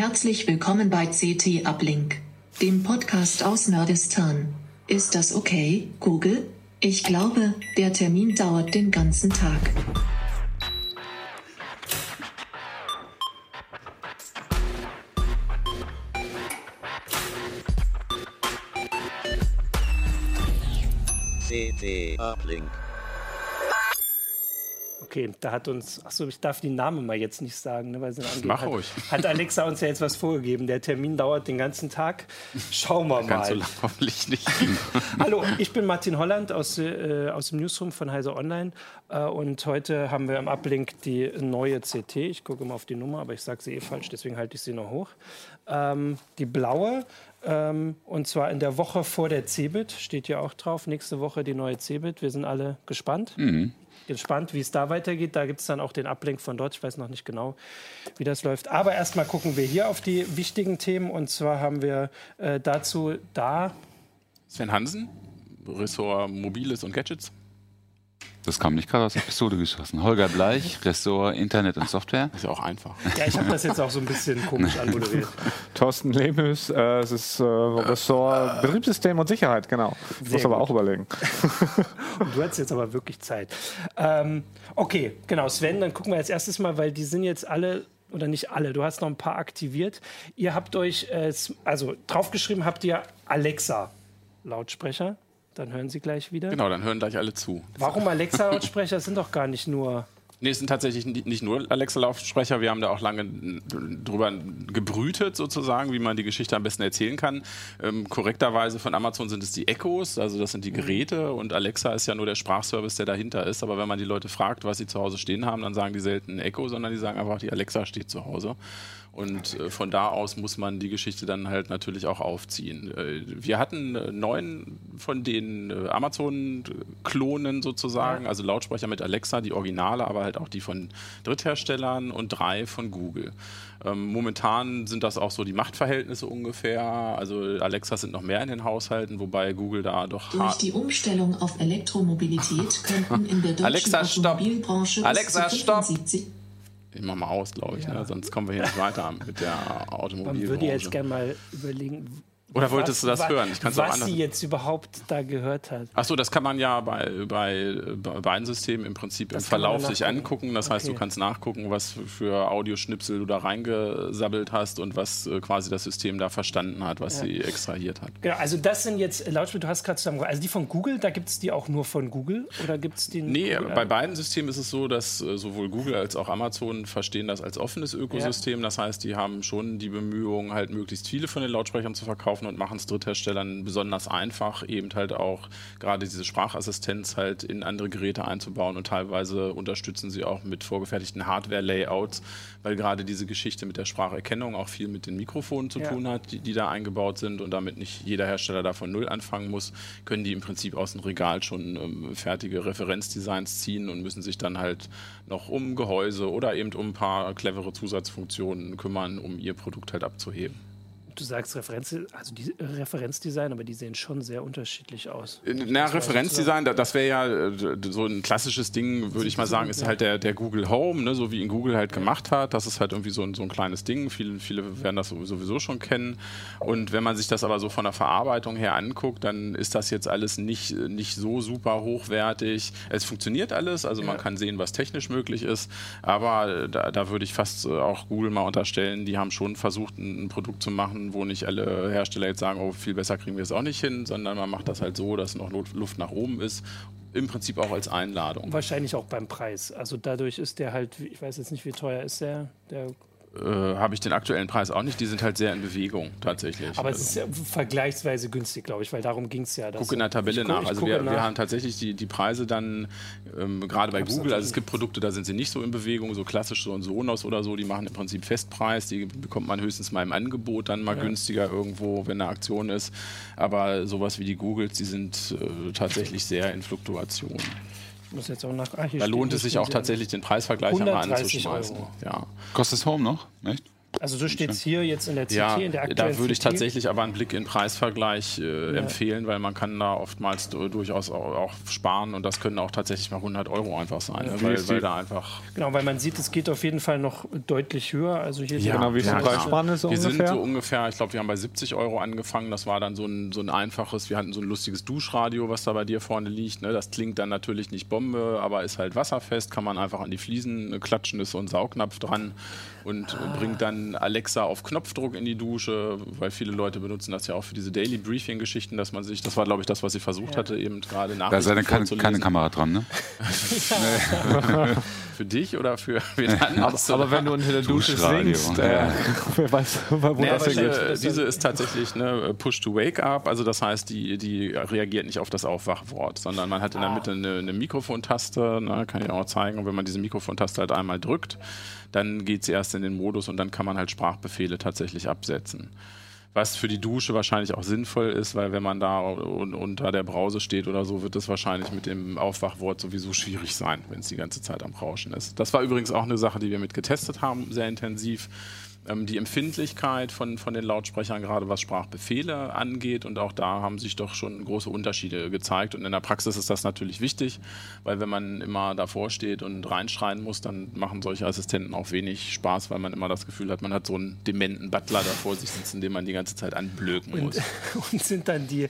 Herzlich willkommen bei CT Uplink, dem Podcast aus Nerdistan. Ist das okay, Google? Ich glaube, der Termin dauert den ganzen Tag. CT Uplink. Okay, da hat uns, achso, ich darf die Namen mal jetzt nicht sagen, ne, weil sie angehen. Mach hat, ruhig. Hat Alexa uns ja jetzt was vorgegeben. Der Termin dauert den ganzen Tag. Schauen wir Ganz so mal. lang hoffentlich nicht. Hallo, ich bin Martin Holland aus, äh, aus dem Newsroom von Heise Online äh, und heute haben wir im Uplink die neue CT. Ich gucke mal auf die Nummer, aber ich sage sie eh falsch, deswegen halte ich sie noch hoch. Ähm, die blaue ähm, und zwar in der Woche vor der CeBIT, steht hier auch drauf. Nächste Woche die neue CeBIT. Wir sind alle gespannt. Gespannt, wie es da weitergeht. Da gibt es dann auch den Ablink von dort. Ich weiß noch nicht genau, wie das läuft. Aber erstmal gucken wir hier auf die wichtigen Themen. Und zwar haben wir äh, dazu da Sven Hansen, Ressort Mobiles und Gadgets. Das kam nicht gerade aus der Pistole geschossen. Holger Bleich, Ressort Internet und Software. Ist ja auch einfach. Ja, ich habe das jetzt auch so ein bisschen komisch anmoderiert. Thorsten Lehmüs, äh, es ist äh, Ressort Betriebssystem und Sicherheit, genau. Ich muss Sehr aber gut. auch überlegen. Und du hast jetzt aber wirklich Zeit. Ähm, okay, genau, Sven, dann gucken wir als erstes mal, weil die sind jetzt alle, oder nicht alle, du hast noch ein paar aktiviert. Ihr habt euch, äh, also draufgeschrieben habt ihr Alexa-Lautsprecher. Dann hören Sie gleich wieder. Genau, dann hören gleich alle zu. Warum Alexa-Lautsprecher? Sind doch gar nicht nur. Nee, es sind tatsächlich ni- nicht nur Alexa-Lautsprecher. Wir haben da auch lange drüber gebrütet, sozusagen, wie man die Geschichte am besten erzählen kann. Ähm, korrekterweise von Amazon sind es die Echos, also das sind die Geräte. Und Alexa ist ja nur der Sprachservice, der dahinter ist. Aber wenn man die Leute fragt, was sie zu Hause stehen haben, dann sagen die selten Echo, sondern die sagen einfach, die Alexa steht zu Hause. Und äh, von da aus muss man die Geschichte dann halt natürlich auch aufziehen. Äh, wir hatten äh, neun von den äh, Amazon-Klonen sozusagen, also Lautsprecher mit Alexa, die Originale, aber halt auch die von Drittherstellern und drei von Google. Ähm, momentan sind das auch so die Machtverhältnisse ungefähr. Also Alexa sind noch mehr in den Haushalten, wobei Google da doch Durch die Umstellung auf Elektromobilität könnten in der deutschen Alexa. Automobilbranche Alexa, bis zu stopp. 75 Ich mach mal aus, glaube ich, ne? sonst kommen wir hier nicht weiter mit der Man Automobilbranche. würde jetzt gerne mal überlegen. Oder wolltest du das hören? Ich kann's auch was anders- sie jetzt überhaupt da gehört hat. Achso, das kann man ja bei, bei, bei beiden Systemen im Prinzip Das im Verlauf sich angucken. Das heißt, du Okay. kannst nachgucken, was für Audioschnipsel du da reingesabbelt hast und was äh, quasi das System da verstanden hat, was sie extrahiert hat. Genau, also das sind jetzt Lautsprecher, du hast gerade zusammen. Also die von Google, da gibt es die auch nur von Google oder gibt es die? Nee, Google- bei beiden Systemen ist es so, dass äh, sowohl Google als auch Amazon verstehen das als offenes Ökosystem. Das heißt, die haben schon die Bemühungen, halt möglichst viele von den Lautsprechern zu verkaufen und machen es Drittherstellern besonders einfach, eben halt auch gerade diese Sprachassistenz halt in andere Geräte einzubauen und teilweise unterstützen sie auch mit vorgefertigten Hardware-Layouts, weil gerade diese Geschichte mit der Spracherkennung auch viel mit den Mikrofonen zu Ja. tun hat, die, die da eingebaut sind und damit nicht jeder Hersteller da von Null anfangen muss, können die im Prinzip aus dem Regal schon ähm, fertige Referenzdesigns ziehen und müssen sich dann halt noch um Gehäuse oder eben um ein paar clevere Zusatzfunktionen kümmern, um ihr Produkt halt abzuheben. Du sagst Referenz, also die Referenzdesign, aber die sehen schon sehr unterschiedlich aus. Na, Referenzdesign, da- das wäre ja äh, so ein klassisches Ding, würde ich mal sagen, ist halt der, der Google Home, ne, so wie ihn Google halt gemacht hat. Das ist halt irgendwie so ein, so ein kleines Ding. Viele, viele werden das sowieso schon kennen. Und wenn man sich das aber so von der Verarbeitung her anguckt, dann ist das jetzt alles nicht, nicht so super hochwertig. Es funktioniert alles, also man kann sehen, was technisch möglich ist. Aber äh, da, da würde ich fast äh, auch Google mal unterstellen, die haben schon versucht, ein, ein Produkt zu machen, wo nicht alle Hersteller jetzt sagen, oh, viel besser kriegen wir es auch nicht hin, sondern man macht das halt so, dass noch Lu- Luft nach oben ist. Im Prinzip auch als Einladung. Wahrscheinlich auch beim Preis. Also dadurch ist der halt, ich weiß jetzt nicht, wie teuer ist der, der Äh, Habe ich den aktuellen Preis auch nicht, die sind halt sehr in Bewegung tatsächlich. aber es Also- ist ja vergleichsweise günstig, glaube ich, weil darum ging es ja. dass- gucke in der Tabelle nach. Also wir, wir nach. haben tatsächlich die, die Preise dann, ähm, gerade bei Google, also es gibt Produkte, da sind sie nicht so in Bewegung, so klassisch so ein Sonos oder so, die machen im Prinzip Festpreis, die bekommt man höchstens mal im Angebot, dann mal günstiger irgendwo, wenn eine Aktion ist. Aber sowas wie die Googles, die sind äh, tatsächlich sehr in Fluktuation. Muss jetzt auch nach. Ah, Da lohnt es sich auch tatsächlich, den Preisvergleich einmal 130 anzuschmeißen. Euro. Ja. Kostet das Home noch? Echt? Also so steht es hier jetzt in der CT, ja, in der aktuellen Da würde ich tatsächlich aber einen Blick in Preisvergleich äh, Ja. empfehlen, weil man kann da oftmals du- durchaus auch, auch sparen und das können auch tatsächlich mal 100 Euro einfach sein, ne? Wie weil, ist weil da einfach Genau, weil man sieht, es geht auf jeden Fall noch deutlich höher. Also hier Ja, Genau, wie ist die ja, klar. Preisspanne so wir sind ungefähr? so ungefähr, ich glaube, wir haben bei 70 Euro angefangen. Das war dann so ein, so ein einfaches, wir hatten so ein lustiges Duschradio, was da bei dir vorne liegt. Ne? Das klingt dann natürlich nicht Bombe, aber ist halt wasserfest, kann man einfach an die Fliesen klatschen, ist so ein Saugnapf dran und Ah. bringt dann Alexa auf Knopfdruck in die Dusche, weil viele Leute benutzen das ja auch für diese Daily Briefing-Geschichten, dass man sich, das war glaube ich das, was sie versucht hatte, eben gerade nach. Da sei dann keine, keine Kamera dran, ne? Für dich oder für wen anders? Aber wenn du unter der Dusche singst, äh, wer weiß, wo Nee, das aber hingeht. diese, diese ist tatsächlich ne, Push to Wake Up, also das heißt, die, die reagiert nicht auf das Aufwachwort, sondern man hat in der Mitte eine, eine Mikrofontaste, ne, kann ich auch zeigen, und wenn man diese Mikrofontaste halt einmal drückt, dann geht sie erst in den Modus und dann kann man halt Sprachbefehle tatsächlich absetzen. Was für die Dusche wahrscheinlich auch sinnvoll ist, weil wenn man da un unter der Brause steht oder so, wird es wahrscheinlich mit dem Aufwachwort sowieso schwierig sein, wenn es die ganze Zeit am Rauschen ist. Das war übrigens auch eine Sache, die wir mit getestet haben, sehr intensiv. Ähm, die Empfindlichkeit von, von den Lautsprechern, gerade was Sprachbefehle angeht. Und auch da haben sich doch schon große Unterschiede gezeigt. Und in der Praxis ist das natürlich wichtig, weil wenn man immer davor steht und reinschreien muss, dann machen solche Assistenten auch wenig Spaß, weil man immer das Gefühl hat, man hat so einen dementen Butler da vor sich sitzen, den man die ganze Zeit anblöken muss. Und, und sind dann die,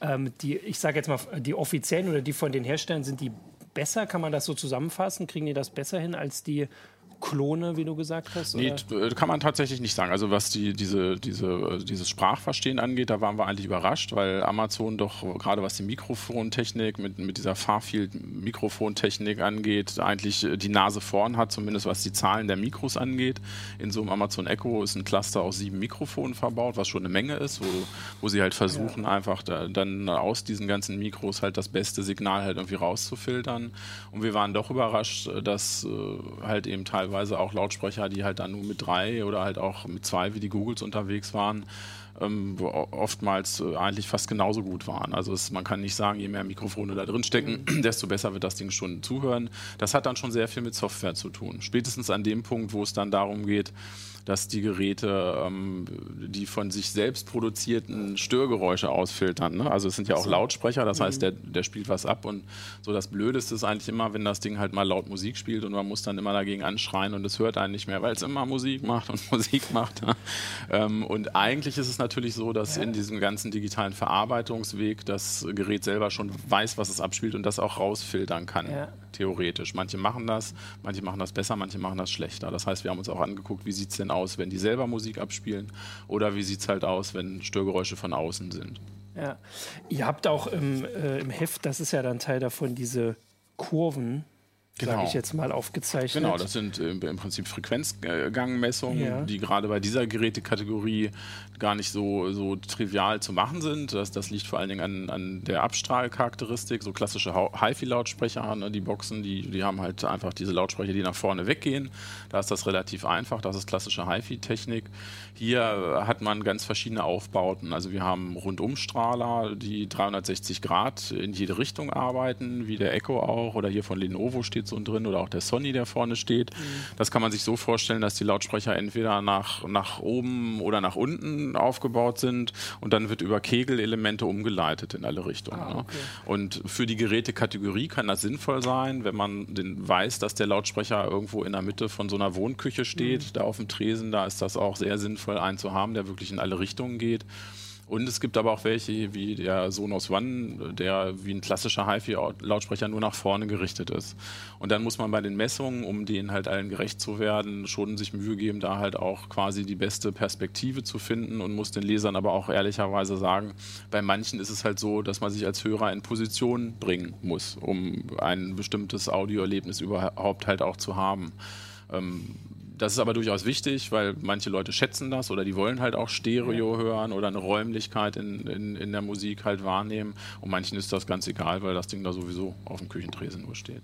ähm, die ich sage jetzt mal, die offiziellen oder die von den Herstellern, sind die besser? Kann man das so zusammenfassen? Kriegen die das besser hin als die Klone, wie du gesagt hast? Nee, äh, kann man tatsächlich nicht sagen. Also was die, diese, diese, äh, dieses Sprachverstehen angeht, da waren wir eigentlich überrascht, weil Amazon doch gerade was die Mikrofontechnik mit, mit dieser Farfield-Mikrofontechnik angeht, eigentlich äh, die Nase vorn hat, zumindest was die Zahlen der Mikros angeht. In so einem Amazon Echo ist ein Cluster aus sieben Mikrofonen verbaut, was schon eine Menge ist, wo, wo sie halt versuchen, einfach da, dann aus diesen ganzen Mikros halt das beste Signal halt irgendwie rauszufiltern. Und wir waren doch überrascht, dass äh, halt eben teilweise auch Lautsprecher, die halt dann nur mit drei oder halt auch mit zwei, wie die Googles unterwegs waren, ähm, oftmals äh, eigentlich fast genauso gut waren. Also es, man kann nicht sagen, je mehr Mikrofone da drin stecken, desto besser wird das Ding schon zuhören. Das hat dann schon sehr viel mit Software zu tun. Spätestens an dem Punkt, wo es dann darum geht, dass die Geräte ähm, die von sich selbst produzierten Störgeräusche ausfiltern. Ne? Also es sind ja auch Lautsprecher, das heißt, der, der spielt was ab und so das Blödeste ist eigentlich immer, wenn das Ding halt mal laut Musik spielt und man muss dann immer dagegen anschreien und es hört einen nicht mehr, weil es immer Musik macht und Musik macht. ne? ähm, und eigentlich ist es natürlich so, dass in diesem ganzen digitalen Verarbeitungsweg das Gerät selber schon weiß, was es abspielt und das auch rausfiltern kann Ja. theoretisch. Manche machen das, manche machen das besser, manche machen das schlechter. Das heißt, wir haben uns auch angeguckt, wie sieht es denn aus, wenn die selber Musik abspielen oder wie sieht es halt aus, wenn Störgeräusche von außen sind. Ja. Ihr habt auch im, äh, im Heft, das ist ja dann Teil davon, diese Kurven, sage Genau. ich jetzt mal, aufgezeichnet. Genau, das sind äh, im Prinzip Frequenzgangmessungen, Ja. die gerade bei dieser Gerätekategorie gar nicht so, so trivial zu machen sind. Das, das liegt vor allen Dingen an, an der Abstrahlcharakteristik. So klassische HiFi-Lautsprecher, ne, die Boxen, die, die haben halt einfach diese Lautsprecher, die nach vorne weggehen. Da ist das relativ einfach. Das ist klassische HiFi-Technik. Hier hat man ganz verschiedene Aufbauten. Also wir haben Rundumstrahler, die 360 Grad in jede Richtung arbeiten, wie der Echo auch oder hier von Lenovo steht so drin oder auch der Sony, der vorne steht. Das kann man sich so vorstellen, dass die Lautsprecher entweder nach, nach oben oder nach unten aufgebaut sind und dann wird über Kegelelemente umgeleitet in alle Richtungen. ne? Und für die Gerätekategorie kann das sinnvoll sein, wenn man den weiß, dass der Lautsprecher irgendwo in der Mitte von so einer Wohnküche steht, da auf dem Tresen, da ist das auch sehr sinnvoll, einen zu haben, der wirklich in alle Richtungen geht. Und es gibt aber auch welche wie der Sonos One, der wie ein klassischer HiFi-Lautsprecher nur nach vorne gerichtet ist. Und dann muss man bei den Messungen, um denen halt allen gerecht zu werden, schon sich Mühe geben, da halt auch quasi die beste Perspektive zu finden und muss den Lesern aber auch ehrlicherweise sagen, bei manchen ist es halt so, dass man sich als Hörer in Position bringen muss, um ein bestimmtes Audioerlebnis überhaupt halt auch zu haben. Ähm, das ist aber durchaus wichtig, weil manche Leute schätzen das oder die wollen halt auch Stereo hören oder eine Räumlichkeit in, in, in der Musik halt wahrnehmen. Und manchen ist das ganz egal, weil das Ding da sowieso auf dem Küchentresen nur steht.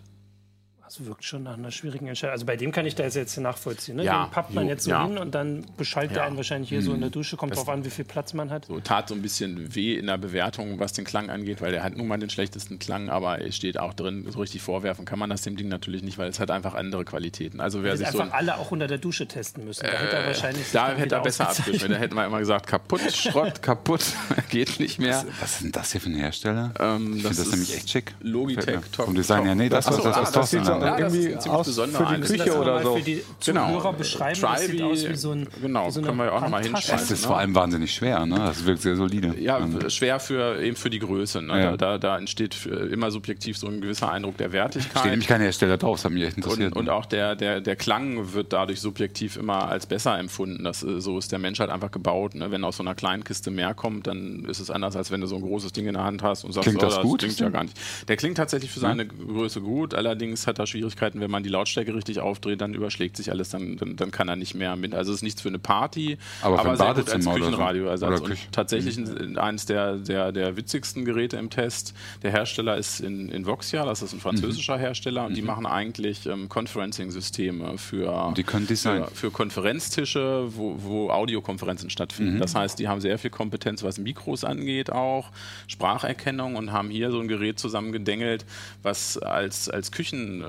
Das wirkt schon nach einer schwierigen Entscheidung. Also bei dem kann ich da jetzt nachvollziehen. Ne? Ja, den pappt man jetzt so ja. hin und dann beschallt er Ja. einen wahrscheinlich hier so in der Dusche. Kommt drauf an, wie viel Platz man hat. So, tat so ein bisschen weh in der Bewertung, was den Klang angeht, weil der hat nun mal den schlechtesten Klang, aber es steht auch drin, so richtig vorwerfen kann man das dem Ding natürlich nicht, weil es hat einfach andere Qualitäten. Also wer Hätte sich so einfach alle auch unter der Dusche testen müssen. Da hätte er wahrscheinlich sich da hätte er besser abgeschnitten. Da hätten wir immer gesagt, kaputt, Schrott, kaputt, geht nicht mehr. Was ist denn das hier für ein Hersteller? Ähm, ich das finde das ist nämlich echt schick. Logitech. Top- Vom Design her, nee, das, Ach das, das, ah, das, das das, sieht so das, Ja, das ist irgendwie ein ziemlich aus besonderer für die. Küche Das oder so. Für die Genau. Zuhörer beschreiben, das sieht aus wie so ein genau, so können wir ja auch noch mal Handtasche. hinschreiben. das ist ne? vor allem wahnsinnig schwer, ne? Das wirkt sehr solide. Ja, Ähm, schwer für eben für die Größe. Ne? Ja. Da, da, entsteht immer subjektiv so ein gewisser Eindruck der steht Wertigkeit. nämlich kein Hersteller drauf, das hat mich echt Und, interessiert. und auch der, der, der Klang wird dadurch subjektiv immer als besser empfunden. Das, so ist der Mensch halt einfach gebaut. Ne? Wenn aus so einer kleinen Kiste mehr kommt, dann ist es anders, als wenn du so ein großes Ding in der Hand hast und sagst, Klingt oh, das gut? klingt ja gar nicht. Der klingt tatsächlich für seine Größe gut. Allerdings hat er Schwierigkeiten, wenn man die Lautstärke richtig aufdreht, dann überschlägt sich alles, dann, dann, dann kann er nicht mehr mit. Also es ist nichts für eine Party, Aber ein sehr gut als oder so. Als, und tatsächlich ein, eines der, der, der witzigsten Geräte im Test. Der Hersteller ist in, in Voxia, das ist ein französischer Mhm. Hersteller, und die machen eigentlich ähm, Conferencing-Systeme für, für, für Konferenztische, wo, wo Audiokonferenzen stattfinden. Mhm. Das heißt, die haben sehr viel Kompetenz, was Mikros angeht, auch Spracherkennung und haben hier so ein Gerät zusammengedengelt, was als, als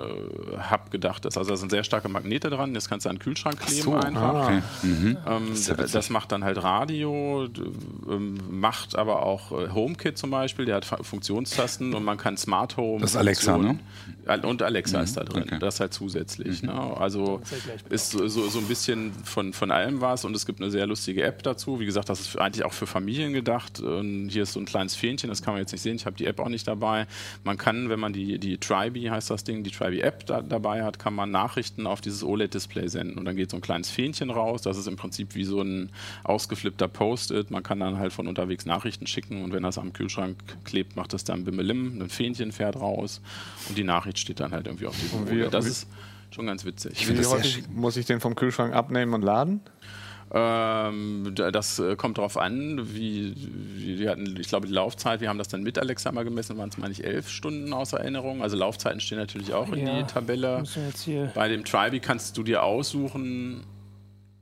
Küchenhub gedacht ist. Also da sind sehr starke Magnete dran, das kannst du an den Kühlschrank kleben so, einfach. Okay. Mhm. Ähm, ist ja das, macht dann halt Radio, ähm, macht aber auch äh, HomeKit zum Beispiel, der hat Funktionstasten und man kann Smart Home. Das ist Alexa, ne? Mhm. Und Alexa ist da drin, okay. das halt zusätzlich. Ne? Also ist gleich ist so, so, so ein bisschen von, von allem was und es gibt eine sehr lustige App dazu. Wie gesagt, das ist eigentlich auch für Familien gedacht. Und hier ist so ein kleines Fähnchen, das kann man jetzt nicht sehen, ich habe die App auch nicht dabei. Man kann, wenn man die, die Tribe heißt das Ding, die Tribe App da, dabei hat, kann man Nachrichten auf dieses OLED-Display senden und dann geht so ein kleines Fähnchen raus. Das ist im Prinzip wie so ein ausgeflippter Post-it. Man kann dann halt von unterwegs Nachrichten schicken und wenn das am Kühlschrank klebt, macht das dann Bimmelim, ein Fähnchen fährt raus und die Nachricht steht dann halt irgendwie auf diesem OLED. Das wie- ist schon ganz witzig. find Wie das häufig muss ich den vom Kühlschrank abnehmen und laden? Ähm, da- das äh, kommt darauf an, wie, wie wir hatten, ich glaube, die Laufzeit, wir haben das dann mit Alexa mal gemessen, waren es, meine ich, elf Stunden aus Erinnerung. Also Laufzeiten stehen natürlich auch in Ja. die Tabelle. Bei dem Tribe kannst du dir aussuchen,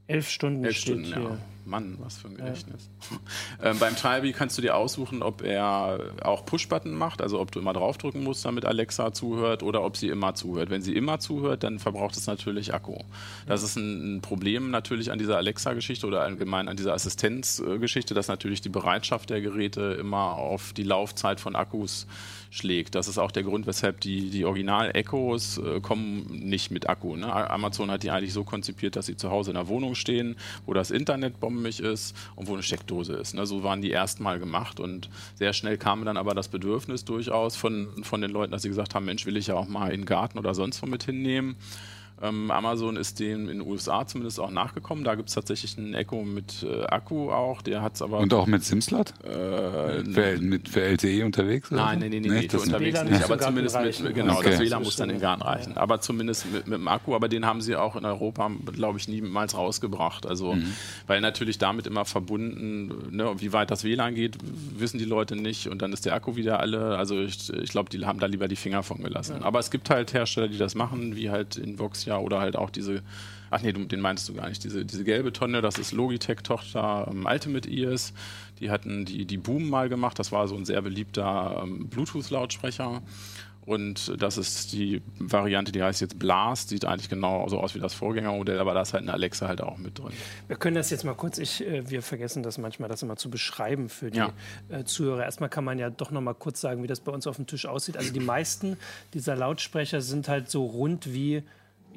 elf Stunden elf steht Stunden, hier. Ja. Mann, was für ein Gedächtnis. ähm, beim Tribe kannst du dir aussuchen, ob er auch Push-Button macht, also ob du immer draufdrücken musst, damit Alexa zuhört oder ob sie immer zuhört. Wenn sie immer zuhört, dann verbraucht es natürlich Akku. Das ist ein, ein Problem natürlich an dieser Alexa-Geschichte oder allgemein an dieser Assistenzgeschichte, dass natürlich die Bereitschaft der Geräte immer auf die Laufzeit von Akkus schlägt. Das ist auch der Grund, weshalb die, die Original-Echos äh, kommen nicht mit Akku. Ne? Amazon hat die eigentlich so konzipiert, dass sie zu Hause in der Wohnung stehen, wo das Internet bombig ist und wo eine Steckdose ist. Ne? So waren die erstmal gemacht und sehr schnell kam dann aber das Bedürfnis durchaus von, von den Leuten, dass sie gesagt haben, Mensch, will ich ja auch mal in den Garten oder sonst wo mit hinnehmen. Ähm, Amazon ist dem in den USA zumindest auch nachgekommen. Da gibt es tatsächlich einen Echo mit äh, Akku auch. Der hat es aber. Und auch mit SimSlot? äh, Für, mit, für LTE unterwegs? Oder Nein, so? nee, nee, nee, nee, für unterwegs nicht, aber zumindest mit, genau, Okay. das WLAN muss dann in Ja. reichen. Aber zumindest mit, mit dem Akku, aber den haben sie auch in Europa, glaube ich, niemals rausgebracht. Also, Mhm. weil natürlich damit immer verbunden, ne, wie weit das WLAN geht, wissen die Leute nicht und dann ist der Akku wieder alle. Also, ich, ich glaube, die haben da lieber die Finger von gelassen. Aber es gibt halt Hersteller, die das machen, wie halt in Voxia oder halt auch diese. Ach nee, den meinst du gar nicht. Diese, diese gelbe Tonne, das ist Logitech-Tochter ähm, Ultimate Ears. Die hatten die, die Boom mal gemacht. Das war so ein sehr beliebter ähm, Bluetooth-Lautsprecher. Und das ist die Variante, die heißt jetzt Blast. Sieht eigentlich genau so aus wie das Vorgängermodell, aber da ist halt eine Alexa halt auch mit drin. Wir können das jetzt mal kurz, ich, äh, wir vergessen das manchmal, das immer zu beschreiben für die Ja. äh, Zuhörer. Erstmal kann man ja doch noch mal kurz sagen, wie das bei uns auf dem Tisch aussieht. Also die meisten dieser Lautsprecher sind halt so rund wie,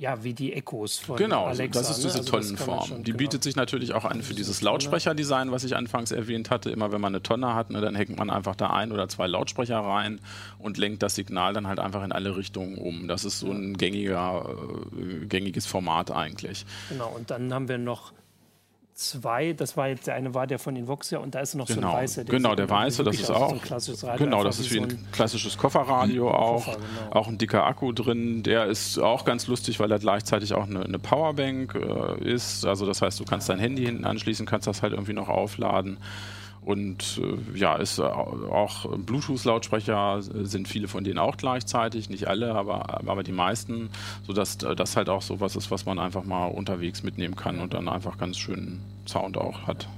ja, wie die Echos von Genau, Alexa. das ist ne? diese Also kann man Tonnenform. schon, die genau. bietet sich natürlich auch an für dieses Lautsprecherdesign, was ich anfangs erwähnt hatte. Immer wenn man eine Tonne hat, ne, dann hängt man einfach da ein oder zwei Lautsprecher rein und lenkt das Signal dann halt einfach in alle Richtungen um. Das ist so ein gängiger, äh, gängiges Format eigentlich. Genau, und dann haben wir noch zwei, das war jetzt der eine war der von Invoxia und da ist noch so Genau, ein weißer. genau der weiße, das ist auch. So ein Radio, genau, das ist wie so ein klassisches Kofferradio auch. Koffer, genau. Auch ein dicker Akku drin. Der ist auch ganz lustig, weil er gleichzeitig auch eine, eine Powerbank äh, ist. Also das heißt, du kannst dein Handy hinten anschließen, kannst das halt irgendwie noch aufladen. Und äh, ja, ist äh, auch Bluetooth-Lautsprecher sind viele von denen auch gleichzeitig, nicht alle, aber, aber die meisten, sodass das halt auch so was ist, was man einfach mal unterwegs mitnehmen kann und dann einfach ganz schönen Sound auch hat.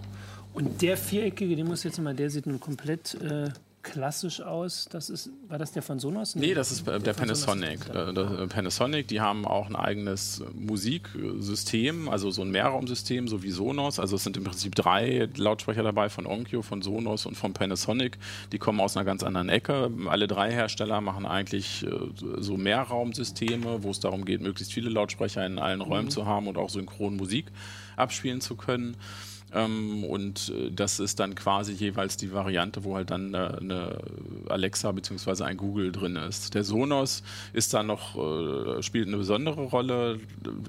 Und der viereckige, den muss jetzt mal, der sieht nun komplett äh, klassisch aus. Das ist, war das der von Sonos? Nee, das ist äh, der, der Panasonic. Äh, der Panasonic, die haben auch ein eigenes Musiksystem, also so ein Mehrraumsystem, so wie Sonos. Also es sind im Prinzip drei Lautsprecher dabei von Onkyo, von Sonos und von Panasonic. Die kommen aus einer ganz anderen Ecke. Alle drei Hersteller machen eigentlich äh, so Mehrraumsysteme, wo es darum geht, möglichst viele Lautsprecher in allen Räumen mhm. zu haben und auch synchron Musik abspielen zu können. Ähm, und äh, das ist dann quasi jeweils die Variante, wo halt dann eine, eine Alexa bzw. ein Google drin ist. Der Sonos ist dann noch, äh, spielt eine besondere Rolle,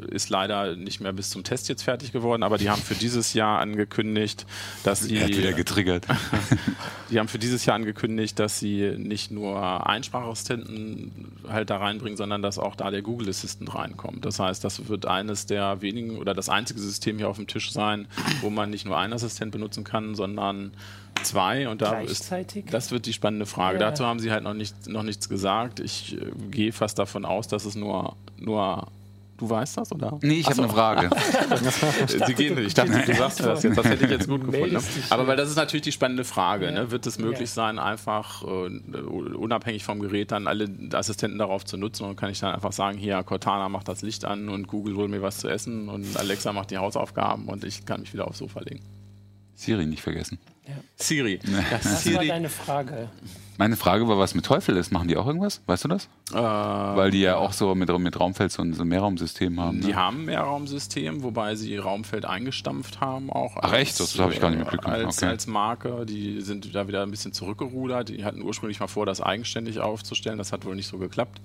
ist leider nicht mehr bis zum Test jetzt fertig geworden, aber die haben für dieses Jahr angekündigt, dass sie. Er hat wieder getriggert. die haben für dieses Jahr angekündigt, dass sie nicht nur Einsprachassistenten halt da reinbringen, sondern dass auch da der Google Assistant reinkommt. Das heißt, das wird eines der wenigen oder das einzige System hier auf dem Tisch sein, wo man nicht nur einen Assistent benutzen kann, sondern zwei. Und da ist, das wird die spannende Frage. Ja. Dazu haben sie halt noch, nicht, noch nichts gesagt. Ich äh, gehe fast davon aus, dass es nur, nur Du weißt das, oder? Nee, ich habe eine Frage. Sie gehen nicht. Ich dachte, du sagst das jetzt. Das hätte ich jetzt gut gefunden. Ne? Aber weil das ist natürlich die spannende Frage. Ja. Ne? Wird es möglich ja. sein, einfach uh, unabhängig vom Gerät dann alle Assistenten darauf zu nutzen und kann ich dann einfach sagen, hier, Cortana macht das Licht an und Google holt mir was zu essen und Alexa macht die Hausaufgaben und ich kann mich wieder aufs Sofa legen. Siri nicht vergessen. Ja. Siri. Das Siri. war deine Frage. Meine Frage war, was mit Teufel ist. Machen die auch irgendwas? Weißt du das? Äh, Weil die ja auch so mit, mit Raumfeld so ein, so ein Mehrraumsystem haben. Die ne? haben ein Mehrraumsystem, wobei sie Raumfeld eingestampft haben auch. Ach echt? Das habe ich gar nicht mitbekommen. Als, okay. als Marke. Die sind da wieder ein bisschen zurückgerudert. Die hatten ursprünglich mal vor, das eigenständig aufzustellen. Das hat wohl nicht so geklappt.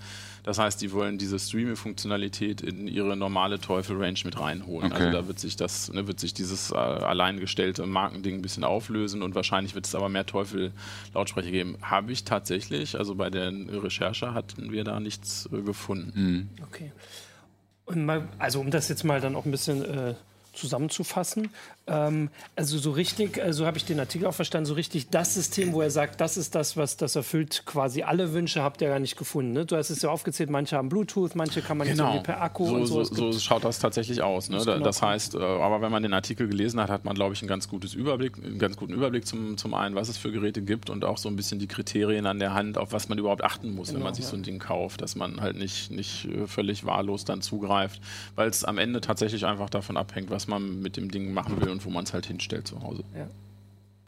Das heißt, die wollen diese Streaming-Funktionalität in ihre normale Teufel-Range mit reinholen. Okay. Also da wird sich das, ne, wird sich dieses äh, alleingestellte Markending ein bisschen auflösen und wahrscheinlich wird es aber mehr Teufel-Lautsprecher geben. Habe ich tatsächlich, also bei der Recherche hatten wir da nichts äh, gefunden. Mhm. Okay. Und mal, also um das jetzt mal dann auch ein bisschen äh, zusammenzufassen. Ähm, also so richtig, äh, so habe ich den Artikel auch verstanden, so richtig das System, wo er sagt, das ist das, was das erfüllt quasi alle Wünsche, habt ihr gar nicht gefunden. Ne? Du hast es ja aufgezählt, manche haben Bluetooth, manche kann man genau. per Akku so, und so. So, so schaut das tatsächlich aus. Ne? Das, genau das heißt, äh, aber wenn man den Artikel gelesen hat, hat man, glaube ich, einen ganz, gutes Überblick, einen ganz guten Überblick zum, zum einen, was es für Geräte gibt und auch so ein bisschen die Kriterien an der Hand, auf was man überhaupt achten muss, genau, wenn man sich ja. so ein Ding kauft, dass man halt nicht, nicht äh, völlig wahllos dann zugreift, weil es am Ende tatsächlich einfach davon abhängt, was man mit dem Ding machen will und wo man es halt hinstellt zu Hause. Ja.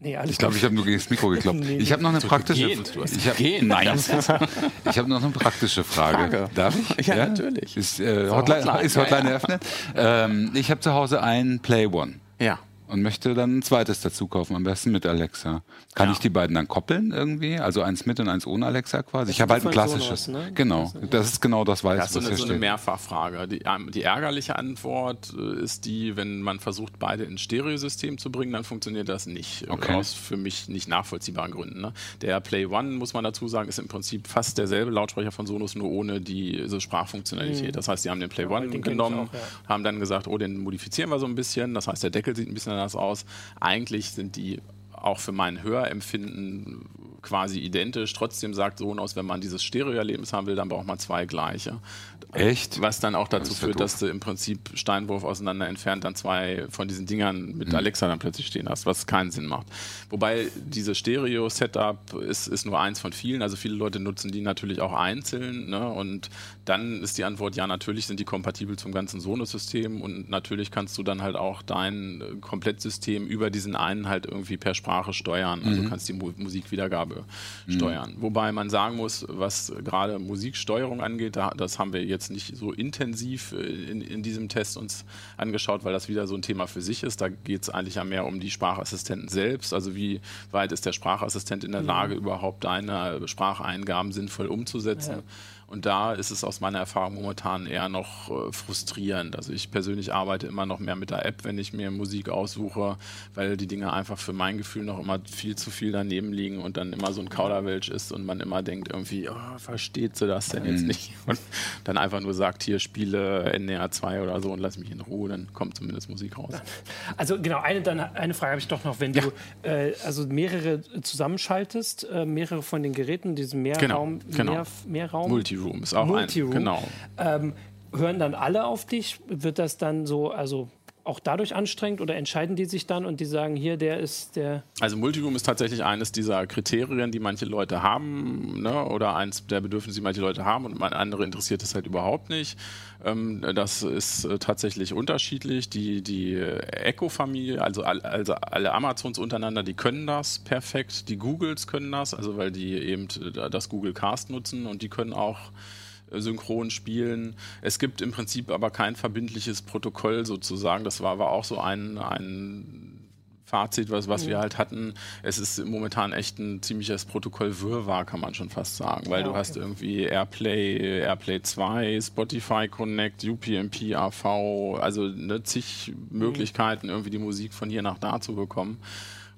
Nee, ich glaube, ich habe nur gegen das Mikro gekloppt. nee, ich habe noch eine praktische Frage. Ich hab, habe noch eine praktische Frage. Frage. Darf ich? Ja, ja? natürlich. Ist, äh, Hotline, Hotline, ist Hotline ja, eröffnet? Ähm, ich habe zu Hause einen Play One. Ja und möchte dann ein zweites dazu kaufen, am besten mit Alexa. Kann ja. ich die beiden dann koppeln irgendwie? Also eins mit und eins ohne Alexa quasi? Das ich habe halt ein klassisches. Sonos, ne? Genau, das ist genau das Weiß, das ist so eine, so eine Mehrfachfrage. Die, ähm, die, ärgerliche Antwort äh, ist die, wenn man versucht, beide ins Stereosystem zu bringen, dann funktioniert das nicht. Äh, okay. Aus für mich nicht nachvollziehbaren Gründen. Ne? Der Play One, muss man dazu sagen, ist im Prinzip fast derselbe Lautsprecher von Sonos, nur ohne diese Sprachfunktionalität. Mhm. Das heißt, die haben den Play ja, One genommen, auch, ja. haben dann gesagt, oh, den modifizieren wir so ein bisschen. Das heißt, der Deckel sieht ein bisschen anders aus. Eigentlich sind die auch für mein Hörempfinden quasi identisch. Trotzdem sagt Sonos, wenn man dieses Stereo-Erlebnis haben will, dann braucht man zwei gleiche. Echt? Was dann auch dazu das führt, doof. dass du im Prinzip Steinwurf auseinander entfernt dann zwei von diesen Dingern mit mhm. Alexa dann plötzlich stehen hast, was keinen Sinn macht. Wobei dieses Stereo-Setup ist, ist nur eins von vielen. Also viele Leute nutzen die natürlich auch einzeln. Ne? Und dann ist die Antwort, ja, natürlich sind die kompatibel zum ganzen Sonos-System und natürlich kannst du dann halt auch dein Komplettsystem über diesen einen halt irgendwie per Sprache steuern. Also mhm. kannst die Mu Musikwiedergabe mhm. steuern. Wobei man sagen muss, was gerade Musiksteuerung angeht, das haben wir jetzt nicht so intensiv äh, in, in diesem Test uns angeschaut, weil das wieder so ein Thema für sich ist. Da geht es eigentlich ja mehr um die Sprachassistenten selbst. Also wie weit ist der Sprachassistent in der mhm. Lage, überhaupt deine Spracheingaben sinnvoll umzusetzen. Ja. Und da ist es aus meiner Erfahrung momentan eher noch äh, frustrierend. Also ich persönlich arbeite immer noch mehr mit der App, wenn ich mir Musik aussuche, weil die Dinge einfach für mein Gefühl noch immer viel zu viel daneben liegen und dann immer so ein Kauderwelsch ist und man immer denkt irgendwie, oh, versteht sie das denn jetzt mhm. nicht? Und dann einfach nur sagt, hier spiele NDR 2 oder so und lass mich in Ruhe, dann kommt zumindest Musik raus. Also genau, eine, dann, eine Frage habe ich doch noch, wenn ja. du äh, also mehrere zusammenschaltest, äh, mehrere von den Geräten, diesen Mehrraum, genau, genau. Mehr, Mehrraum. Multiroom ist auch Multiroom. ein, genau. Ähm, hören dann alle auf dich? Wird das dann so, also auch dadurch anstrengend oder entscheiden die sich dann und die sagen, hier, der ist der. Also Multiroom ist tatsächlich eines dieser Kriterien, die manche Leute haben, ne? oder eins der Bedürfnisse, die manche Leute haben und andere interessiert es halt überhaupt nicht. Ähm, das ist äh, tatsächlich unterschiedlich. Die, die Echo-Familie, also, also alle Amazons untereinander, die können das perfekt. Die Googles können das, also weil die eben äh, das Google Cast nutzen und die können auch synchron spielen. Es gibt im Prinzip aber kein verbindliches Protokoll sozusagen. Das war aber auch so ein, ein Fazit, was, was mhm. wir halt hatten. Es ist momentan echt ein ziemliches Protokoll-Wirrwarr, kann man schon fast sagen, weil ja, du hast irgendwie Airplay, Airplay 2, Spotify Connect, UPnP, AV, also ne, zig mhm. Möglichkeiten, irgendwie die Musik von hier nach da zu bekommen.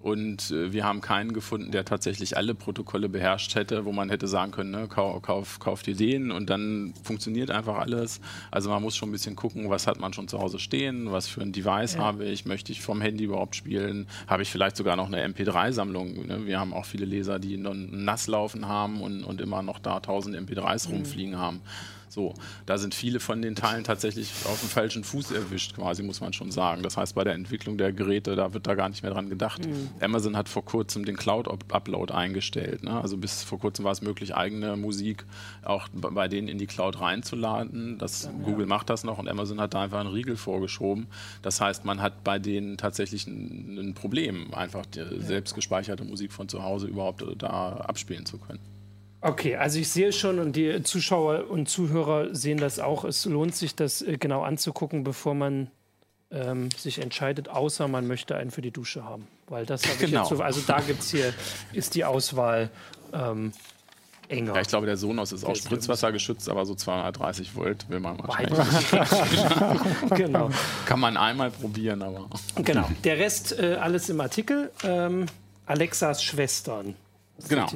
Und äh, wir haben keinen gefunden, der tatsächlich alle Protokolle beherrscht hätte, wo man hätte sagen können, ne, kauf, kauf, kauf dir den und dann funktioniert einfach alles. Also man muss schon ein bisschen gucken, was hat man schon zu Hause stehen, was für ein Device ja. habe ich, möchte ich vom Handy überhaupt spielen, habe ich vielleicht sogar noch eine MP3-Sammlung. Ne? Wir haben auch viele Leser, die nass laufen haben und, und immer noch da tausend MP3s mhm. rumfliegen haben. So, da sind viele von den Teilen tatsächlich auf dem falschen Fuß erwischt, quasi, muss man schon sagen. Das heißt, bei der Entwicklung der Geräte, da wird da gar nicht mehr dran gedacht. Mhm. Amazon hat vor kurzem den Cloud-Upload eingestellt. Ne? Also bis vor kurzem war es möglich, eigene Musik auch bei denen in die Cloud reinzuladen. Das, ja, Google ja. macht das noch und Amazon hat da einfach einen Riegel vorgeschoben. Das heißt, man hat bei denen tatsächlich ein, ein Problem, einfach die ja. selbst gespeicherte Musik von zu Hause überhaupt da abspielen zu können. Okay, also ich sehe schon und die Zuschauer und Zuhörer sehen das auch. Es lohnt sich, das äh, genau anzugucken, bevor man ähm, sich entscheidet, außer man möchte einen für die Dusche haben. Weil das habe ich genau. jetzt so, also da gibt's hier, ist die Auswahl ähm, enger. Ja, ich glaube, der Sonos ist auch Spritzwasser geschützt, aber so 230 Volt will man wahrscheinlich. genau. Kann man einmal probieren, aber. Genau. Der Rest äh, alles im Artikel. Ähm, Alexas Schwestern. Genau.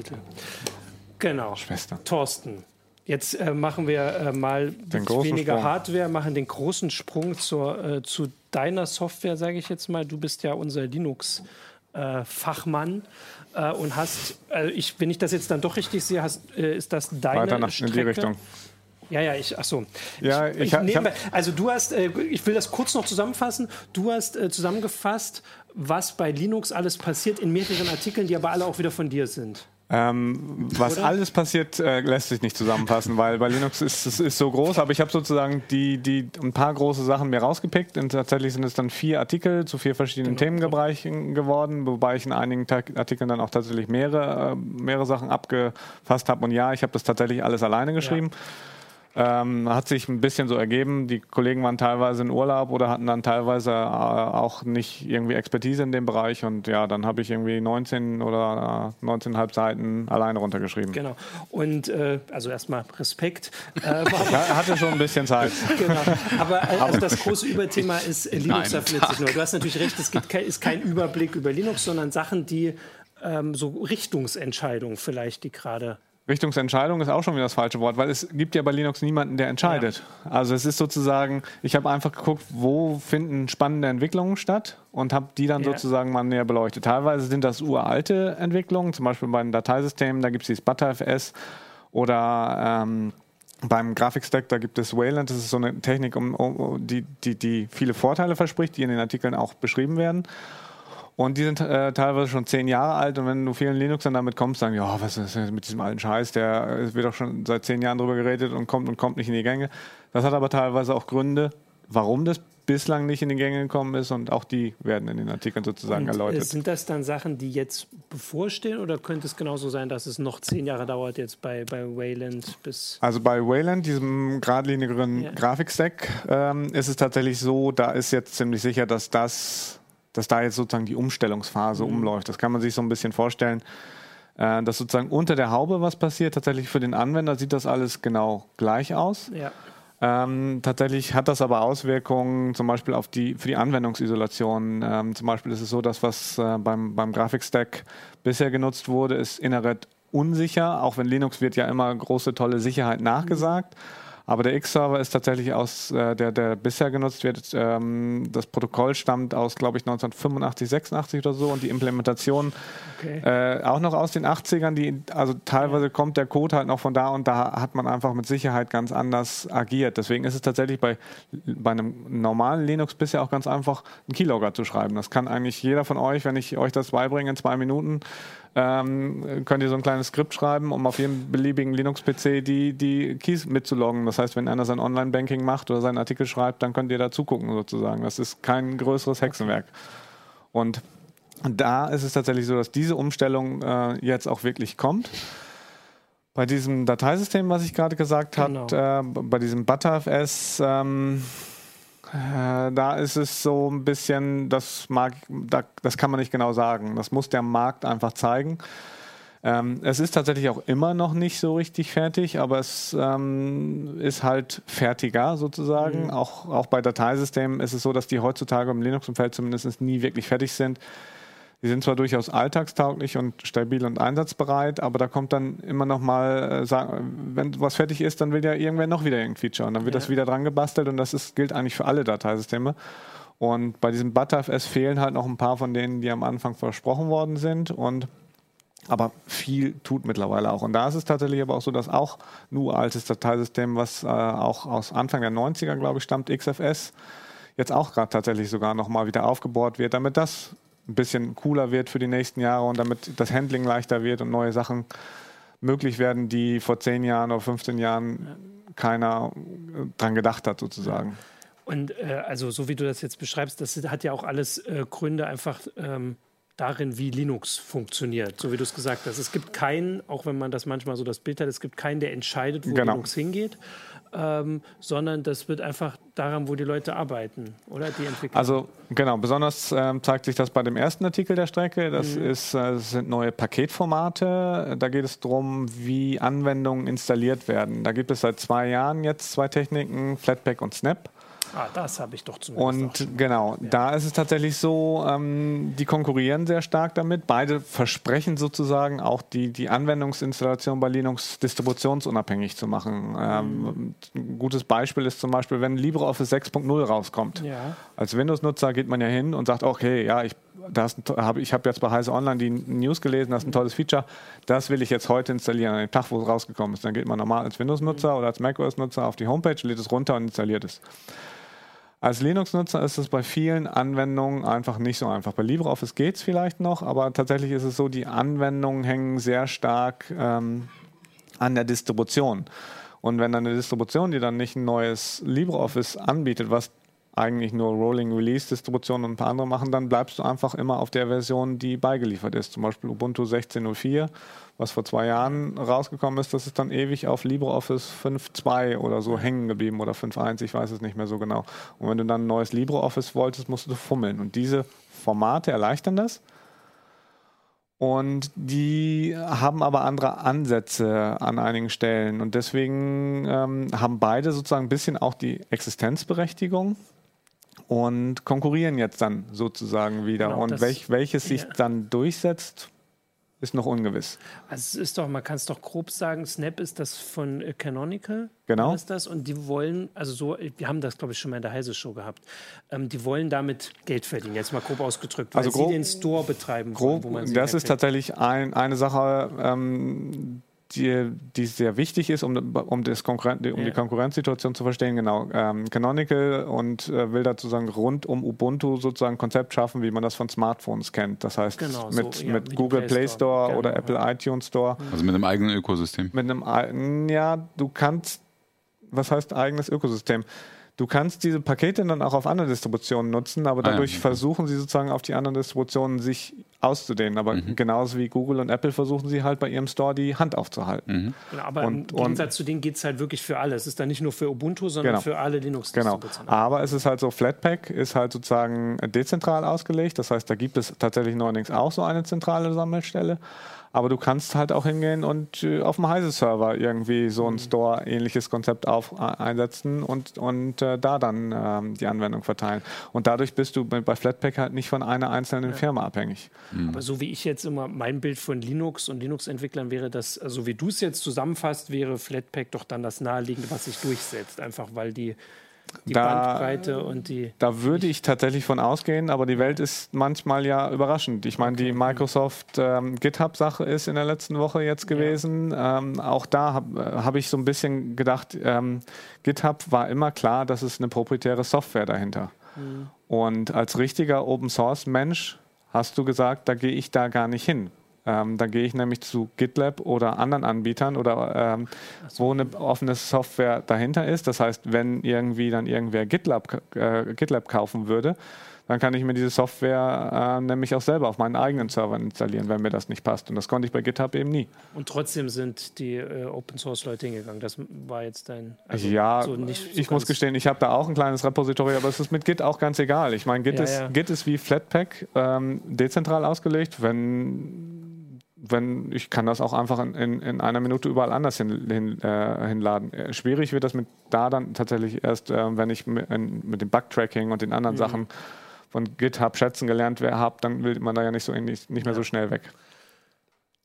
Genau. Schwester. Thorsten. Jetzt äh, machen wir äh, mal weniger Sprung. Hardware, machen den großen Sprung zur, äh, zu deiner Software, sage ich jetzt mal. Du bist ja unser Linux-Fachmann äh, und hast, also ich, wenn ich das jetzt dann doch richtig sehe, hast, äh, ist das deine Weiter nach, Strecke? in die Richtung. Ja, ja, ich, ach so. Ja, ich, ich, ich nehme, also du hast, äh, ich will das kurz noch zusammenfassen. Du hast äh, zusammengefasst, was bei Linux alles passiert in mehreren Artikeln, die aber alle auch wieder von dir sind. Ähm, was Oder? alles passiert, äh, lässt sich nicht zusammenfassen, weil bei Linux ist es ist so groß, aber ich habe sozusagen die, die ein paar große Sachen mir rausgepickt und tatsächlich sind es dann vier Artikel zu vier verschiedenen genau. Themenbereichen geworden, wobei ich in einigen Artikeln dann auch tatsächlich mehrere, äh, mehrere Sachen abgefasst habe und ja, ich habe das tatsächlich alles alleine geschrieben. Ja. Ähm, hat sich ein bisschen so ergeben. Die Kollegen waren teilweise in Urlaub oder hatten dann teilweise äh, auch nicht irgendwie Expertise in dem Bereich. Und ja, dann habe ich irgendwie 19 oder äh, 19,5 Seiten alleine runtergeschrieben. Genau. Und äh, also erstmal Respekt. Äh, hatte schon ein bisschen Zeit. genau. Aber äh, also das große Überthema ist äh, Linux erfindet sich nur. Du hast natürlich recht, es gibt kein, ist kein Überblick über Linux, sondern Sachen, die ähm, so Richtungsentscheidungen vielleicht, die gerade Richtungsentscheidung ist auch schon wieder das falsche Wort, weil es gibt ja bei Linux niemanden, der entscheidet. Ja. Also es ist sozusagen, ich habe einfach geguckt, wo finden spannende Entwicklungen statt und habe die dann ja. sozusagen mal näher beleuchtet. Teilweise sind das uralte Entwicklungen, zum Beispiel bei den Dateisystemen, da gibt es dieses ButterFS oder ähm, beim Grafikstack, da gibt es Wayland, das ist so eine Technik, um, um, die, die, die viele Vorteile verspricht, die in den Artikeln auch beschrieben werden. Und die sind äh, teilweise schon zehn Jahre alt und wenn du vielen Linuxern damit kommst, sagen, ja, was ist denn mit diesem alten Scheiß, der wird doch schon seit zehn Jahren drüber geredet und kommt und kommt nicht in die Gänge. Das hat aber teilweise auch Gründe, warum das bislang nicht in die Gänge gekommen ist und auch die werden in den Artikeln sozusagen und erläutert. Sind das dann Sachen, die jetzt bevorstehen oder könnte es genauso sein, dass es noch zehn Jahre dauert jetzt bei, bei Wayland bis... Also bei Wayland, diesem geradlinigeren ja. Grafikstack, ähm, ist es tatsächlich so, da ist jetzt ziemlich sicher, dass das dass da jetzt sozusagen die Umstellungsphase mhm. umläuft. Das kann man sich so ein bisschen vorstellen. äh, dass sozusagen unter der Haube was passiert. Tatsächlich für den Anwender sieht das alles genau gleich aus. Ja. Ähm, tatsächlich hat das aber Auswirkungen zum Beispiel auf die, für die Anwendungsisolation. Ähm, zum Beispiel ist es so, dass was äh, beim, beim Grafikstack bisher genutzt wurde, ist innerhalb unsicher, auch wenn Linux wird ja immer große, tolle Sicherheit nachgesagt. Mhm aber der X-Server ist tatsächlich aus, äh, der, der bisher genutzt wird, ähm, das Protokoll stammt aus, glaube ich, 1985, 86 oder so und die Implementation okay. äh, auch noch aus den 80ern. Die, also teilweise kommt der Code halt noch von da und da hat man einfach mit Sicherheit ganz anders agiert. Deswegen ist es tatsächlich bei, bei einem normalen Linux bisher auch ganz einfach, einen Keylogger zu schreiben. Das kann eigentlich jeder von euch, wenn ich euch das beibringe in zwei Minuten, ähm, könnt ihr so ein kleines Skript schreiben, um auf jedem beliebigen Linux-PC die, die Keys mitzuloggen. Das heißt, wenn einer sein Online-Banking macht oder seinen Artikel schreibt, dann könnt ihr da zugucken sozusagen. Das ist kein größeres Hexenwerk. Und da ist es tatsächlich so, dass diese Umstellung äh, jetzt auch wirklich kommt. Bei diesem Dateisystem, was ich gerade gesagt genau. habe, äh, bei diesem ButterFS, ähm, äh, da ist es so ein bisschen, das, mag, da, das kann man nicht genau sagen. Das muss der Markt einfach zeigen. Ähm, es ist tatsächlich auch immer noch nicht so richtig fertig, aber es ähm, ist halt fertiger sozusagen. Mhm. Auch, auch bei Dateisystemen ist es so, dass die heutzutage im Linux-Umfeld zumindest nie wirklich fertig sind. Die sind zwar durchaus alltagstauglich und stabil und einsatzbereit, aber da kommt dann immer noch mal, äh, wenn was fertig ist, dann will ja irgendwer noch wieder irgendein Feature und dann wird ja. das wieder dran gebastelt und das ist, gilt eigentlich für alle Dateisysteme. Und bei diesem ButterFS fehlen halt noch ein paar von denen, die am Anfang versprochen worden sind und aber viel tut mittlerweile auch. Und da ist es tatsächlich aber auch so, dass auch ein uraltes Dateisystem, was äh, auch aus Anfang der 90er, glaube ich, stammt, XFS, jetzt auch gerade tatsächlich sogar nochmal wieder aufgebohrt wird, damit das ein bisschen cooler wird für die nächsten Jahre und damit das Handling leichter wird und neue Sachen möglich werden, die vor 10 Jahren oder 15 Jahren keiner äh, dran gedacht hat, sozusagen. Und äh, also so wie du das jetzt beschreibst, das hat ja auch alles äh, Gründe einfach ähm, darin, wie Linux funktioniert, so wie du es gesagt hast. Es gibt keinen, auch wenn man das manchmal so das Bild hat, es gibt keinen, der entscheidet, wo genau. Linux hingeht ähm, sondern das wird einfach daran, wo die Leute arbeiten, oder die Entwickler. Also genau, besonders ähm, zeigt sich das bei dem ersten Artikel der Strecke. Das, mhm. ist, äh, das sind neue Paketformate. Da geht es darum, wie Anwendungen installiert werden. Da gibt es seit zwei Jahren jetzt zwei Techniken, Flatpak und Snap. Ah, das habe ich doch zumindest. Und genau, ja. da ist es tatsächlich so, ähm, die konkurrieren sehr stark damit. Beide versprechen sozusagen auch die, die Anwendungsinstallation bei Linux distributionsunabhängig zu machen. Mhm. Ähm, ein gutes Beispiel ist zum Beispiel, wenn LibreOffice 6.0 rauskommt. Ja. Als Windows-Nutzer geht man ja hin und sagt, okay, ja, ich habe ich jetzt bei Heise Online die News gelesen, das ist ein tolles Feature, das will ich jetzt heute installieren, an dem Tag, wo es rausgekommen ist. Dann geht man normal als Windows-Nutzer mhm. oder als macOS-Nutzer auf die Homepage, lädt es runter und installiert es. Als Linux-Nutzer ist es bei vielen Anwendungen einfach nicht so einfach. Bei LibreOffice geht es vielleicht noch, aber tatsächlich ist es so, die Anwendungen hängen sehr stark ähm, an der Distribution. Und wenn dann eine Distribution, die dann nicht ein neues LibreOffice anbietet, was eigentlich nur Rolling Release Distributionen und ein paar andere machen, dann bleibst du einfach immer auf der Version, die beigeliefert ist. Zum Beispiel Ubuntu 16.04, was vor zwei Jahren rausgekommen ist, das ist dann ewig auf LibreOffice 5.2 oder so hängen geblieben oder 5.1, ich weiß es nicht mehr so genau. Und wenn du dann ein neues LibreOffice wolltest, musst du fummeln. Und diese Formate erleichtern das. Und die haben aber andere Ansätze an einigen Stellen. Und deswegen ähm, haben beide sozusagen ein bisschen auch die Existenzberechtigung und konkurrieren jetzt dann sozusagen wieder. Genau, und welch, welches sich ja. dann durchsetzt, ist noch ungewiss. Also es ist doch, man kann es doch grob sagen, Snap ist das von äh, Canonical. Genau. Ist das und die wollen, also so, wir haben das glaube ich schon mal in der Heise Show gehabt. Ähm, die wollen damit Geld verdienen, jetzt mal grob ausgedrückt, weil also grob, sie den Store betreiben grob, wollen, wo man Das ist tatsächlich ein, eine Sache, ähm, die, die sehr wichtig ist, um, um, das Konkurren um ja. die Konkurrenzsituation zu verstehen. Genau, ähm, Canonical und äh, will dazu sagen, rund um Ubuntu sozusagen ein Konzept schaffen, wie man das von Smartphones kennt. Das heißt, genau, mit, so, ja, mit Google Play Store, Store genau, oder Apple ja. iTunes Store. Also mit einem eigenen Ökosystem. Mit einem, ja, du kannst, was heißt eigenes Ökosystem? Du kannst diese Pakete dann auch auf andere Distributionen nutzen, aber dadurch ah, ja. versuchen sie sozusagen auf die anderen Distributionen sich auszudehnen. Aber mhm. genauso wie Google und Apple versuchen sie halt bei ihrem Store die Hand aufzuhalten. Mhm. Genau, aber und, im Gegensatz zu denen geht es halt wirklich für alle. Es ist dann nicht nur für Ubuntu, sondern genau. für alle Linux-Distributionen. Genau. Aber es ist halt so, Flatpak ist halt sozusagen dezentral ausgelegt. Das heißt, da gibt es tatsächlich neuerdings auch so eine zentrale Sammelstelle. Aber du kannst halt auch hingehen und äh, auf dem Heise-Server irgendwie so ein mhm. Store-ähnliches Konzept auf, äh, einsetzen und, und äh, da dann ähm, die Anwendung verteilen. Und dadurch bist du bei Flatpak halt nicht von einer einzelnen ja. Firma abhängig. Mhm. Aber so wie ich jetzt immer mein Bild von Linux und Linux-Entwicklern wäre, dass, so also wie du es jetzt zusammenfasst, wäre Flatpak doch dann das naheliegende, was sich durchsetzt. Einfach weil die die da, Bandbreite und die. Da würde ich tatsächlich von ausgehen, aber die Welt ist manchmal ja überraschend. Ich meine, die Microsoft ähm, GitHub-Sache ist in der letzten Woche jetzt gewesen. Ja. Ähm, auch da habe hab ich so ein bisschen gedacht, ähm, GitHub war immer klar, dass es eine proprietäre Software dahinter. Mhm. Und als richtiger Open Source Mensch hast du gesagt, da gehe ich da gar nicht hin. Ähm, dann gehe ich nämlich zu GitLab oder anderen Anbietern oder ähm, wo eine offene Software dahinter ist. Das heißt, wenn irgendwie dann irgendwer GitLab, äh, GitLab kaufen würde, dann kann ich mir diese Software äh, nämlich auch selber auf meinen eigenen Servern installieren, wenn mir das nicht passt. Und das konnte ich bei GitHub eben nie. Und trotzdem sind die äh, Open Source Leute hingegangen. Das war jetzt dein. Also ja, so so ich muss gestehen, ich habe da auch ein kleines Repository, aber es ist mit Git auch ganz egal. Ich meine, Git, ja, ist, ja. Git ist wie Flatpak ähm, dezentral ausgelegt. Wenn wenn ich kann das auch einfach in, in, in einer Minute überall anders hin, hin, äh, hinladen. Äh, schwierig wird das mit da dann tatsächlich erst, äh, wenn ich mit, mit dem Bugtracking und den anderen mhm. Sachen von GitHub schätzen gelernt habe, dann will man da ja nicht so nicht, nicht mehr so schnell weg.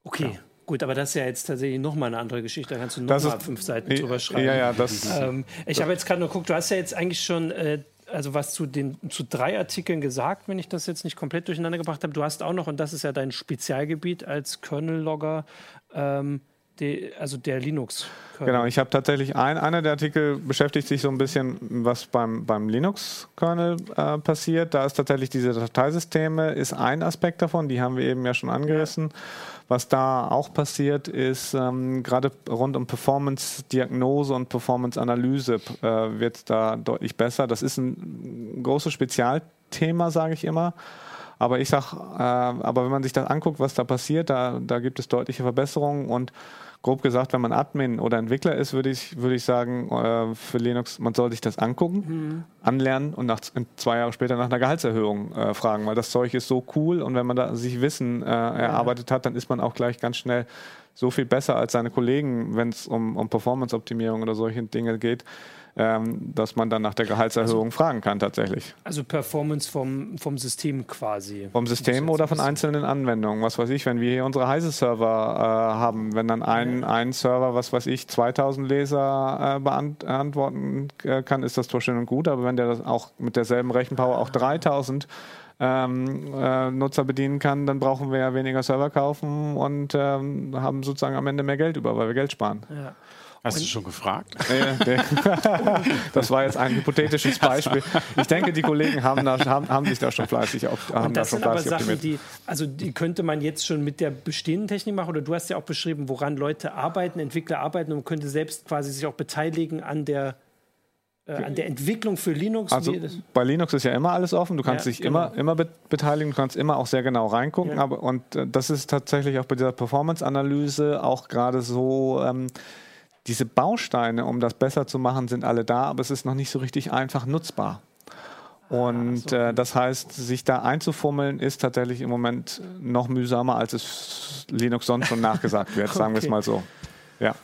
Okay. Ja. Gut, aber das ist ja jetzt tatsächlich nochmal eine andere Geschichte. Da kannst du nochmal fünf Seiten drüber schreiben. Ja, ja, das. Ähm, ich habe jetzt gerade nur geguckt, du hast ja jetzt eigentlich schon äh, also was zu den zu drei Artikeln gesagt, wenn ich das jetzt nicht komplett durcheinander gebracht habe. Du hast auch noch, und das ist ja dein Spezialgebiet als Kernel-Logger, ähm, die, also der Linux. -Kernel. Genau, ich habe tatsächlich ein, einer der Artikel beschäftigt sich so ein bisschen, was beim, beim Linux-Kernel äh, passiert. Da ist tatsächlich diese Dateisysteme, ist ein Aspekt davon, die haben wir eben ja schon angerissen. Ja. Was da auch passiert, ist ähm, gerade rund um Performance-Diagnose und Performance-Analyse äh, wird da deutlich besser. Das ist ein großes Spezialthema, sage ich immer. Aber ich sage, äh, aber wenn man sich das anguckt, was da passiert, da, da gibt es deutliche Verbesserungen und grob gesagt, wenn man Admin oder Entwickler ist, würde ich, würde ich sagen, äh, für Linux, man soll sich das angucken, mhm. anlernen und nach, zwei Jahre später nach einer Gehaltserhöhung äh, fragen, weil das Zeug ist so cool und wenn man da sich Wissen äh, erarbeitet hat, dann ist man auch gleich ganz schnell so viel besser als seine Kollegen, wenn es um, um Performance-Optimierung oder solche Dinge geht ähm, dass man dann nach der Gehaltserhöhung also, fragen kann tatsächlich. Also Performance vom, vom System quasi. Vom System oder von einzelnen Anwendungen. Was weiß ich, wenn wir hier unsere Heise-Server äh, haben, wenn dann ein, ein Server, was weiß ich, 2000 Leser äh, beantworten äh, kann, ist das zwar schön und gut, aber wenn der das auch mit derselben Rechenpower auch 3000 ähm, äh, Nutzer bedienen kann, dann brauchen wir ja weniger Server kaufen und ähm, haben sozusagen am Ende mehr Geld über, weil wir Geld sparen. Ja. Hast du schon gefragt? das war jetzt ein hypothetisches Beispiel. Ich denke, die Kollegen haben, da, haben, haben sich da schon fleißig, auf, haben das da schon fleißig aber Sachen, die, also die könnte man jetzt schon mit der bestehenden Technik machen. Oder du hast ja auch beschrieben, woran Leute arbeiten, Entwickler arbeiten und man könnte selbst quasi sich auch beteiligen an der äh, an der Entwicklung für Linux? Also bei Linux ist ja immer alles offen. Du kannst ja, dich genau. immer, immer beteiligen, du kannst immer auch sehr genau reingucken. Ja. Aber, und äh, das ist tatsächlich auch bei dieser Performance-Analyse auch gerade so. Ähm, diese Bausteine, um das besser zu machen, sind alle da, aber es ist noch nicht so richtig einfach nutzbar. Und äh, das heißt, sich da einzufummeln, ist tatsächlich im Moment noch mühsamer, als es Linux sonst schon nachgesagt wird, sagen okay. wir es mal so. Ja.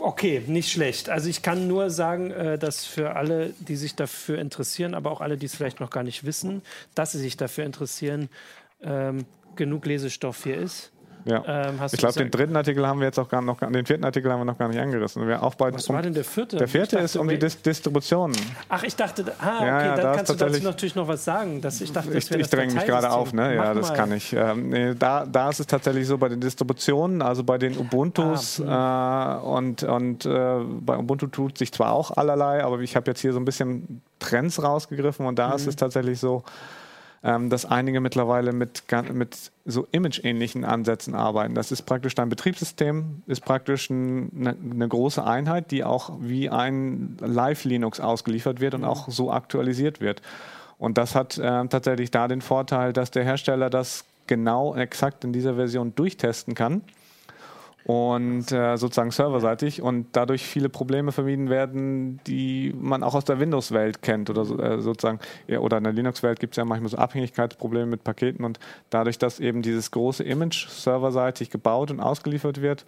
Okay, nicht schlecht. Also ich kann nur sagen, äh, dass für alle, die sich dafür interessieren, aber auch alle, die es vielleicht noch gar nicht wissen, dass sie sich dafür interessieren, ähm, genug Lesestoff hier ist. Ja. Ähm, ich glaube, den dritten Artikel haben wir jetzt auch gar noch, den vierten Artikel haben wir noch gar nicht angerissen. Wir auch bei, Was um, war denn der vierte? Der vierte dachte, ist um die Dis Distribution. Ach, ich dachte, ah, okay, ja, ja, dann kannst du dazu natürlich noch was sagen. Dass ich dachte, ich, ich dränge mich gerade auf, ne? Ja, das mal. kann ich. Ähm, nee, da, da ist es tatsächlich so bei den Distributionen, also bei den Ubuntus ah, hm. äh, und, und äh, bei Ubuntu tut sich zwar auch allerlei, aber ich habe jetzt hier so ein bisschen Trends rausgegriffen und da mhm. ist es tatsächlich so, ähm, dass einige mittlerweile mit, mit so image-ähnlichen Ansätzen arbeiten. Das ist praktisch dein Betriebssystem, ist praktisch ein, eine, eine, große Einheit, die auch wie ein Live-Linux ausgeliefert wird und auch so aktualisiert wird. Und das hat äh, tatsächlich da den Vorteil, dass der Hersteller das genau exakt in dieser Version durchtesten kann und äh, sozusagen serverseitig und dadurch viele Probleme vermieden werden, die man auch aus der Windows-Welt kennt oder so, äh, sozusagen oder in der Linux-Welt gibt es ja manchmal so Abhängigkeitsprobleme mit Paketen und dadurch, dass eben dieses große Image serverseitig gebaut und ausgeliefert wird,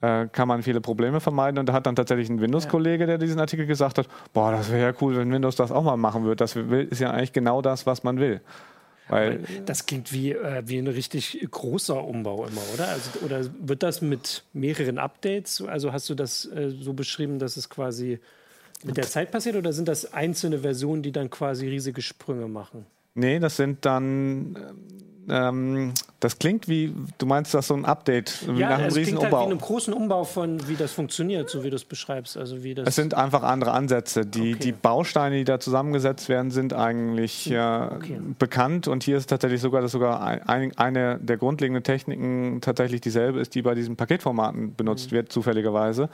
äh, kann man viele Probleme vermeiden. Und da hat dann tatsächlich ein Windows-Kollege, der diesen Artikel gesagt hat, boah, das wäre ja cool, wenn Windows das auch mal machen würde. Das ist ja eigentlich genau das, was man will. Weil das klingt wie, äh, wie ein richtig großer Umbau immer, oder? Also, oder wird das mit mehreren Updates? Also hast du das äh, so beschrieben, dass es quasi mit der Zeit passiert oder sind das einzelne Versionen, die dann quasi riesige Sprünge machen? Nee, das sind dann ähm, das klingt wie, du meinst das so ein Update wie ja, nach einem es klingt Halt wie einem großen Umbau von, wie das funktioniert, so wie du es beschreibst. Also wie das es sind einfach andere Ansätze. Die, okay. die Bausteine, die da zusammengesetzt werden, sind eigentlich äh, okay. bekannt und hier ist tatsächlich sogar, dass sogar ein, eine der grundlegenden Techniken tatsächlich dieselbe ist, die bei diesen Paketformaten benutzt mhm. wird, zufälligerweise.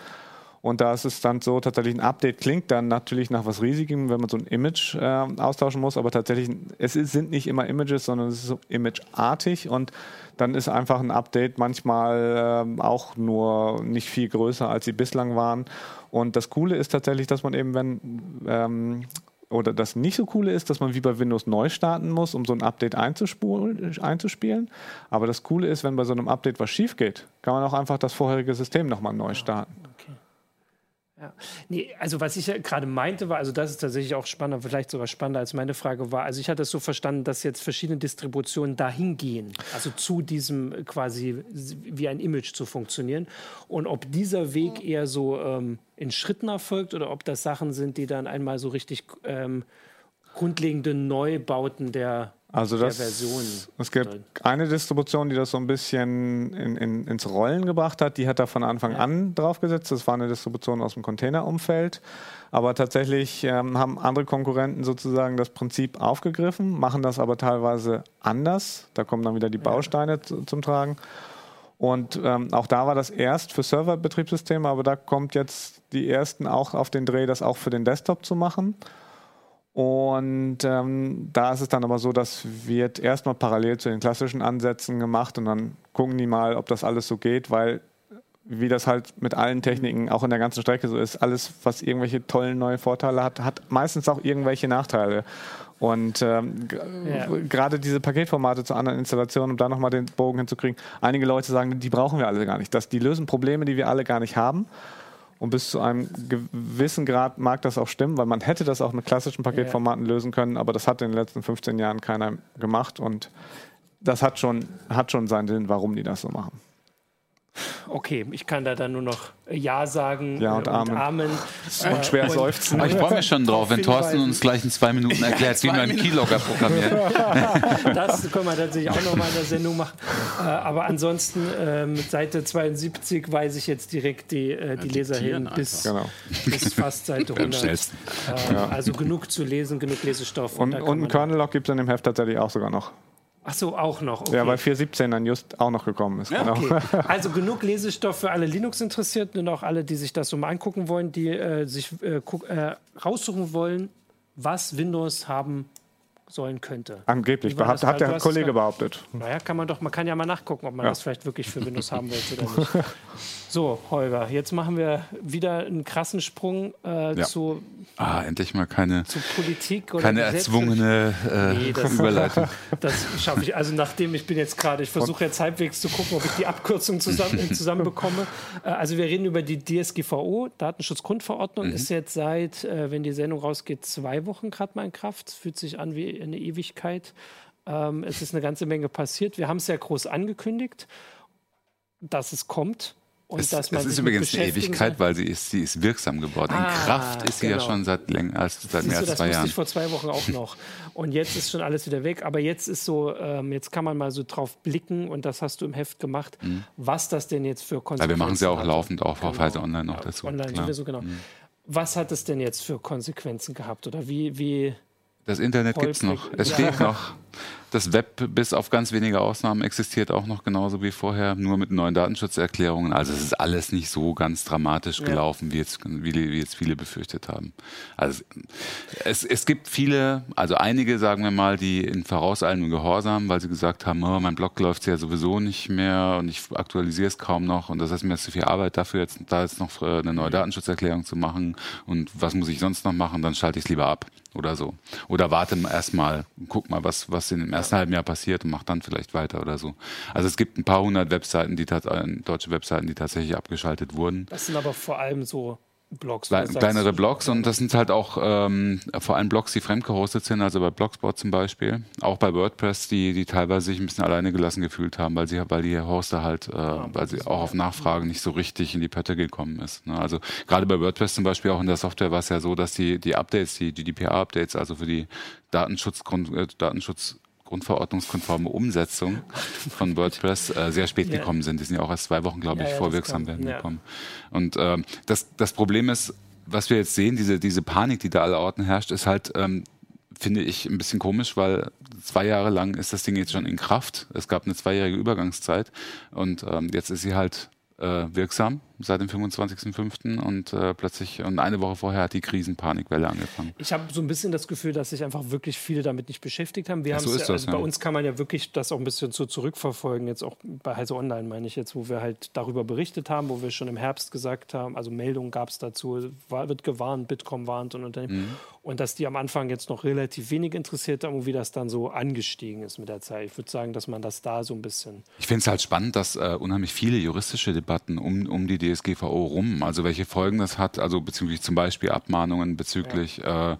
Und da ist es dann so, tatsächlich ein Update klingt dann natürlich nach was Riesigem, wenn man so ein Image äh, austauschen muss, aber tatsächlich, es ist, sind nicht immer Images, sondern es ist so imageartig und dann ist einfach ein Update manchmal äh, auch nur nicht viel größer, als sie bislang waren. Und das Coole ist tatsächlich, dass man eben, wenn ähm, oder das nicht so coole ist, dass man wie bei Windows neu starten muss, um so ein Update einzuspielen. Aber das Coole ist, wenn bei so einem Update was schief geht, kann man auch einfach das vorherige System nochmal neu starten. Ja. Nee, also was ich ja gerade meinte war, also das ist tatsächlich auch spannend, vielleicht sogar spannender als meine Frage war. Also ich hatte es so verstanden, dass jetzt verschiedene Distributionen dahin gehen, also zu diesem quasi wie ein Image zu funktionieren. Und ob dieser Weg eher so ähm, in Schritten erfolgt oder ob das Sachen sind, die dann einmal so richtig ähm, grundlegende Neubauten der also das, Es gibt eine Distribution, die das so ein bisschen in, in, ins Rollen gebracht hat. Die hat da von Anfang ja. an draufgesetzt. Das war eine Distribution aus dem Containerumfeld. Aber tatsächlich ähm, haben andere Konkurrenten sozusagen das Prinzip aufgegriffen, machen das aber teilweise anders. Da kommen dann wieder die Bausteine ja. zu, zum Tragen. Und ähm, auch da war das erst für Serverbetriebssysteme, aber da kommt jetzt die ersten auch auf den Dreh, das auch für den Desktop zu machen. Und ähm, da ist es dann aber so, das wird erstmal parallel zu den klassischen Ansätzen gemacht und dann gucken die mal, ob das alles so geht, weil wie das halt mit allen Techniken auch in der ganzen Strecke so ist, alles, was irgendwelche tollen neuen Vorteile hat, hat meistens auch irgendwelche Nachteile. Und ähm, ja. gerade diese Paketformate zu anderen Installationen, um da nochmal den Bogen hinzukriegen, einige Leute sagen, die brauchen wir alle gar nicht. Das, die lösen Probleme, die wir alle gar nicht haben. Und bis zu einem gewissen Grad mag das auch stimmen, weil man hätte das auch mit klassischen Paketformaten lösen können, aber das hat in den letzten 15 Jahren keiner gemacht und das hat schon, hat schon seinen Sinn, warum die das so machen. Okay, ich kann da dann nur noch Ja sagen ja, und, und Amen. Amen. Und äh, schwer seufzen. Aber ich freue mich schon drauf, wenn Thorsten uns gleich in zwei Minuten erklärt, ja, wie man einen Keylogger programmiert. das können wir tatsächlich auch nochmal in der Sendung machen. Äh, aber ansonsten äh, mit Seite 72 weise ich jetzt direkt die, äh, die Leser hin bis, genau. bis fast Seite 100. Äh, also genug zu lesen, genug Lesestoff. Und, und, und einen Kernel-Log gibt es in dem Heft tatsächlich auch sogar noch. Ach so, auch noch. Okay. Ja, weil 4.17 dann just auch noch gekommen ist. Ja, genau. okay. Also genug Lesestoff für alle Linux-Interessierten und auch alle, die sich das so mal angucken wollen, die äh, sich äh, äh, raussuchen wollen, was Windows haben sollen könnte. Angeblich, behauptet, hat der Kollege behauptet. Naja, kann man doch, man kann ja mal nachgucken, ob man ja. das vielleicht wirklich für Windows haben will oder nicht. So, Holger, jetzt machen wir wieder einen krassen Sprung äh, ja. zu, ah, endlich mal keine, zu Politik oder keine erzwungene äh, nee, das, Überleitung. Das schaffe ich. Also nachdem ich bin jetzt gerade, ich versuche jetzt halbwegs zu gucken, ob ich die Abkürzung zusammen, zusammenbekomme. Äh, also wir reden über die DSGVO, Datenschutzgrundverordnung, mhm. ist jetzt seit, äh, wenn die Sendung rausgeht, zwei Wochen gerade mal in Kraft. Fühlt sich an wie eine Ewigkeit. Ähm, es ist eine ganze Menge passiert. Wir haben es ja groß angekündigt, dass es kommt. Und es, dass man es ist übrigens eine Ewigkeit, weil sie ist, sie ist wirksam geworden. Ah, In Kraft ist sie ja genau. schon seit länger als seit mehr als du, zwei Jahren. Das ich vor zwei Wochen auch noch. Und jetzt ist schon alles wieder weg. Aber jetzt ist so, ähm, jetzt kann man mal so drauf blicken und das hast du im Heft gemacht, mhm. was das denn jetzt für Konsequenzen hat. Ja, wir machen es ja auch laufend, auch genau. auf Heise Online noch dazu. Online sowieso, genau. Mhm. Was hat es denn jetzt für Konsequenzen gehabt? Oder wie, wie das Internet gibt es noch. Es ja. steht noch. Das Web bis auf ganz wenige Ausnahmen existiert auch noch genauso wie vorher, nur mit neuen Datenschutzerklärungen. Also es ist alles nicht so ganz dramatisch gelaufen, ja. wie, jetzt, wie, wie, jetzt viele befürchtet haben. Also es, es gibt viele, also einige, sagen wir mal, die in vorauseilendem Gehorsam, weil sie gesagt haben, oh, mein Blog läuft ja sowieso nicht mehr und ich aktualisiere es kaum noch und das ist mir zu viel Arbeit dafür, jetzt da jetzt noch eine neue Datenschutzerklärung zu machen und was muss ich sonst noch machen, dann schalte ich es lieber ab oder so. Oder warte erstmal, guck mal, was, was in dem ersten halben Jahr passiert und mach dann vielleicht weiter oder so. Also es gibt ein paar hundert Webseiten, die äh, deutsche Webseiten, die tatsächlich abgeschaltet wurden. Das sind aber vor allem so Blogs. Kle kleinere Blogs und das sind halt auch ähm, vor allem Blogs, die fremdgehostet sind, also bei Blogspot zum Beispiel, auch bei WordPress, die, die teilweise sich ein bisschen alleine gelassen gefühlt haben, weil sie, weil die Hoster halt, äh, ja, weil sie auch auf Nachfrage nicht so richtig in die Pötte gekommen ist. Ne? Also gerade bei WordPress zum Beispiel auch in der Software war es ja so, dass die, die Updates, die GDPR-Updates, also für die Datenschutz, äh, Datenschutz grundverordnungskonforme Umsetzung von WordPress äh, sehr spät ja. gekommen sind. Die sind ja auch erst zwei Wochen, glaube ich, ja, ja, vorwirksam werden gekommen. Und äh, das, das Problem ist, was wir jetzt sehen, diese, diese Panik, die da aller Orten herrscht, ist halt, ähm, finde ich, ein bisschen komisch, weil zwei Jahre lang ist das Ding jetzt schon in Kraft. Es gab eine zweijährige Übergangszeit und ähm, jetzt ist sie halt äh, wirksam seit dem 25.05. und äh, plötzlich und eine Woche vorher hat die Krisenpanikwelle angefangen. Ich habe so ein bisschen das Gefühl, dass sich einfach wirklich viele damit nicht beschäftigt haben. Wir ja, so ist ja, das, also ja. Bei uns kann man ja wirklich das auch ein bisschen so zurückverfolgen, jetzt auch bei Heise Online meine ich jetzt, wo wir halt darüber berichtet haben, wo wir schon im Herbst gesagt haben, also Meldungen gab es dazu, war, wird gewarnt, Bitkom warnt und Unternehmen. Mhm. Und dass die am Anfang jetzt noch relativ wenig interessiert haben und wie das dann so angestiegen ist mit der Zeit. Ich würde sagen, dass man das da so ein bisschen. Ich finde es halt spannend, dass äh, unheimlich viele juristische Debatten um, um die DSGVO rum, also welche Folgen das hat, also bezüglich zum Beispiel Abmahnungen, bezüglich ja. äh,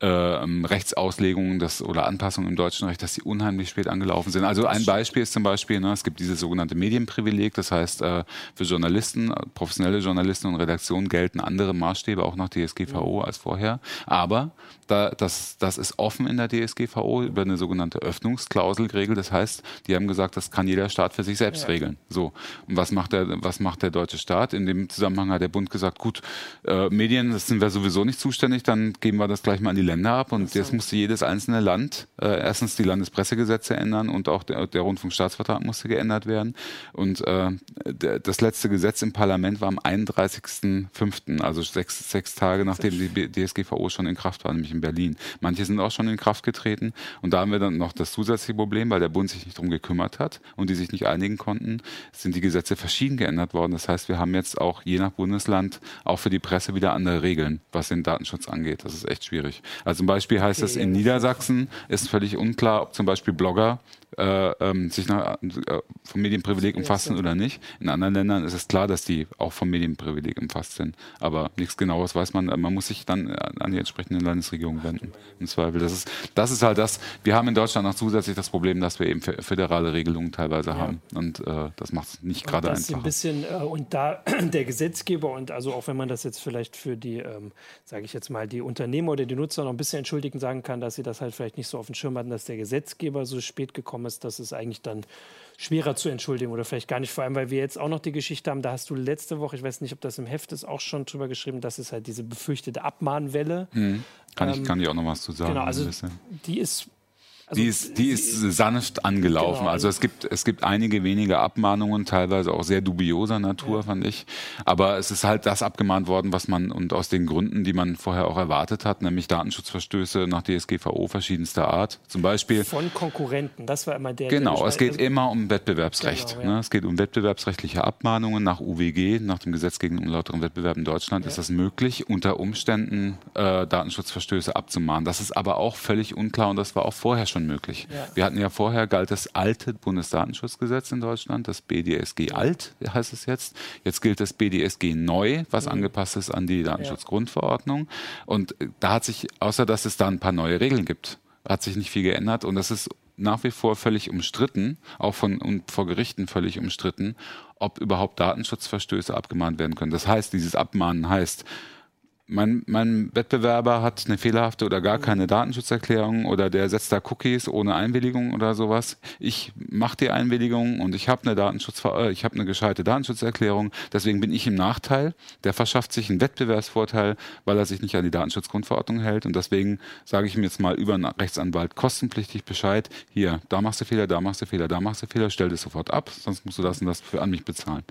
äh, Rechtsauslegungen das, oder Anpassungen im deutschen Recht, dass sie unheimlich spät angelaufen sind. Also ein Beispiel ist zum Beispiel, ne, es gibt dieses sogenannte Medienprivileg, das heißt, äh, für Journalisten, professionelle Journalisten und Redaktionen gelten andere Maßstäbe auch nach DSGVO als vorher. Aber da, das, das ist offen in der DSGVO über eine sogenannte Öffnungsklausel geregelt. Das heißt, die haben gesagt, das kann jeder Staat für sich selbst ja. regeln. So. Und was macht der, was macht der deutsche Staat? In dem Zusammenhang hat der Bund gesagt, gut, äh, Medien, das sind wir sowieso nicht zuständig, dann geben wir das gleich mal an die Länder ab. Und jetzt musste jedes einzelne Land äh, erstens die Landespressegesetze ändern und auch der, der Rundfunkstaatsvertrag musste geändert werden. Und äh, der, das letzte Gesetz im Parlament war am 31.05., also sechs, sechs Tage nachdem die DSGVO schon in Kraft war, nämlich in Berlin. Manche sind auch schon in Kraft getreten. Und da haben wir dann noch das zusätzliche Problem, weil der Bund sich nicht darum gekümmert hat und die sich nicht einigen konnten, sind die Gesetze verschieden geändert worden. Das heißt, wir haben jetzt auch je nach Bundesland auch für die Presse wieder andere Regeln, was den Datenschutz angeht. Das ist echt schwierig. Also zum Beispiel heißt es in Niedersachsen ist völlig unklar, ob zum Beispiel Blogger äh, ähm, sich nach, äh, vom Medienprivileg umfasst sind oder nicht. In anderen Ländern ist es klar, dass die auch vom Medienprivileg umfasst sind. Aber nichts Genaues weiß man. Man muss sich dann an die entsprechenden Landesregierungen wenden. Im Zweifel. Das ist, das ist halt das. Wir haben in Deutschland noch zusätzlich das Problem, dass wir eben föderale Regelungen teilweise ja. haben. Und äh, das macht es nicht gerade einfacher. Ein bisschen, äh, und da der Gesetzgeber und also auch wenn man das jetzt vielleicht für die, ähm, sage ich jetzt mal, die Unternehmer oder die Nutzer noch ein bisschen entschuldigen sagen kann, dass sie das halt vielleicht nicht so auf dem Schirm hatten, dass der Gesetzgeber so spät gekommen ist, dass es eigentlich dann schwerer zu entschuldigen oder vielleicht gar nicht, vor allem, weil wir jetzt auch noch die Geschichte haben, da hast du letzte Woche, ich weiß nicht, ob das im Heft ist, auch schon drüber geschrieben, dass es halt diese befürchtete Abmahnwelle. Mhm. Kann, ähm, ich, kann ich auch noch was zu sagen? Genau, also die ist also, die ist, die ist sanft angelaufen. Genau. Also es gibt, es gibt einige wenige Abmahnungen, teilweise auch sehr dubioser Natur, ja. fand ich. Aber es ist halt das abgemahnt worden, was man und aus den Gründen, die man vorher auch erwartet hat, nämlich Datenschutzverstöße nach DSGVO verschiedenster Art. Zum Beispiel. Von Konkurrenten, das war immer der. Genau, es geht also, immer um Wettbewerbsrecht. Genau, ja. ne? Es geht um wettbewerbsrechtliche Abmahnungen nach UWG, nach dem Gesetz gegen unlauteren Wettbewerb in Deutschland ja. ist das möglich, unter Umständen äh, Datenschutzverstöße abzumahnen. Das ist aber auch völlig unklar und das war auch vorher schon schon möglich. Ja. Wir hatten ja vorher galt das alte Bundesdatenschutzgesetz in Deutschland, das BDSG alt heißt es jetzt. Jetzt gilt das BDSG neu, was mhm. angepasst ist an die Datenschutzgrundverordnung. Und äh, da hat sich, außer dass es da ein paar neue Regeln gibt, hat sich nicht viel geändert und das ist nach wie vor völlig umstritten, auch von und vor Gerichten völlig umstritten, ob überhaupt Datenschutzverstöße abgemahnt werden können. Das heißt, dieses Abmahnen heißt, mein, mein Wettbewerber hat eine fehlerhafte oder gar keine Datenschutzerklärung oder der setzt da Cookies ohne Einwilligung oder sowas. Ich mache die Einwilligung und ich habe eine Datenschutz, äh, ich habe eine gescheite Datenschutzerklärung. Deswegen bin ich im Nachteil. Der verschafft sich einen Wettbewerbsvorteil, weil er sich nicht an die Datenschutzgrundverordnung hält. Und deswegen sage ich ihm jetzt mal über einen Rechtsanwalt kostenpflichtig Bescheid. Hier, da machst du Fehler, da machst du Fehler, da machst du Fehler. Stell das sofort ab, sonst musst du das und das für an mich bezahlen.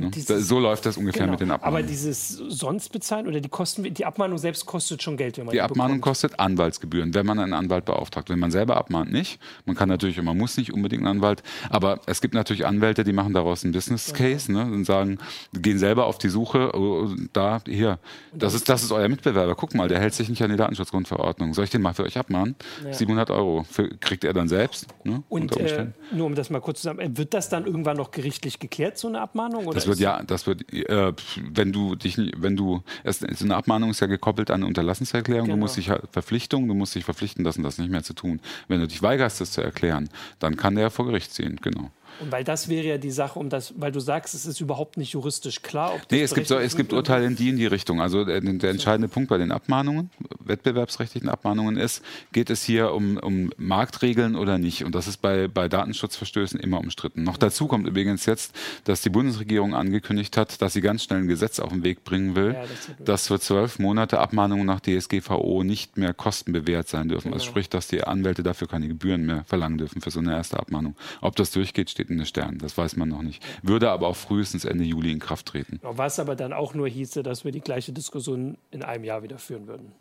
Ne? Dieses, so läuft das ungefähr genau. mit den Abmahnungen. Aber dieses sonst bezahlen oder die Kosten, die Abmahnung selbst kostet schon Geld, wenn man die, die Abmahnung bekommt. kostet Anwaltsgebühren, wenn man einen Anwalt beauftragt. Wenn man selber abmahnt, nicht. Man kann natürlich, man muss nicht unbedingt einen Anwalt, aber es gibt natürlich Anwälte, die machen daraus einen Business Case ne, und sagen, gehen selber auf die Suche, oh, da, hier, das ist, das ist euer Mitbewerber. Guck mal, der hält sich nicht an die Datenschutzgrundverordnung. Soll ich den mal für euch abmahnen? Ja. 700 Euro für, kriegt er dann selbst. Ne, und äh, nur um das mal kurz zu sagen, wird das dann irgendwann noch gerichtlich geklärt, so eine Abmahnung? das wird ja, das wird äh, wenn du dich, wenn du, es ist eine Abmahnung ist ja gekoppelt an Unterlassenserklärung. Genau. Du musst dich Verpflichtung, du musst dich verpflichten lassen, das nicht mehr zu tun. Wenn du dich weigerst, das zu erklären, dann kann der vor Gericht ziehen, genau. Und weil das wäre ja die Sache, um das, weil du sagst, es ist überhaupt nicht juristisch klar. Ob nee, es gibt, so, es gibt Urteile in die in die Richtung. Also der, der, entscheidende Punkt bei den Abmahnungen, wettbewerbsrechtlichen Abmahnungen ist, geht es hier um, um Marktregeln oder nicht? Und das ist bei, bei Datenschutzverstößen immer umstritten. Noch dazu kommt übrigens jetzt, dass die Bundesregierung angekündigt hat, dass sie ganz schnell ein Gesetz auf den Weg bringen will, ja, das dass für zwölf Monate Abmahnungen nach DSGVO nicht mehr kostenbewährt sein dürfen. Also genau. Also sprich, dass die Anwälte dafür keine Gebühren mehr verlangen dürfen für so eine erste Abmahnung. Ob das durchgeht, steht den Sternen. Das weiß man noch nicht. Würde aber auch frühestens Ende Juli in Kraft treten. Was aber dann auch nur hieße, dass wir die gleiche Diskussion in einem Jahr wieder führen würden.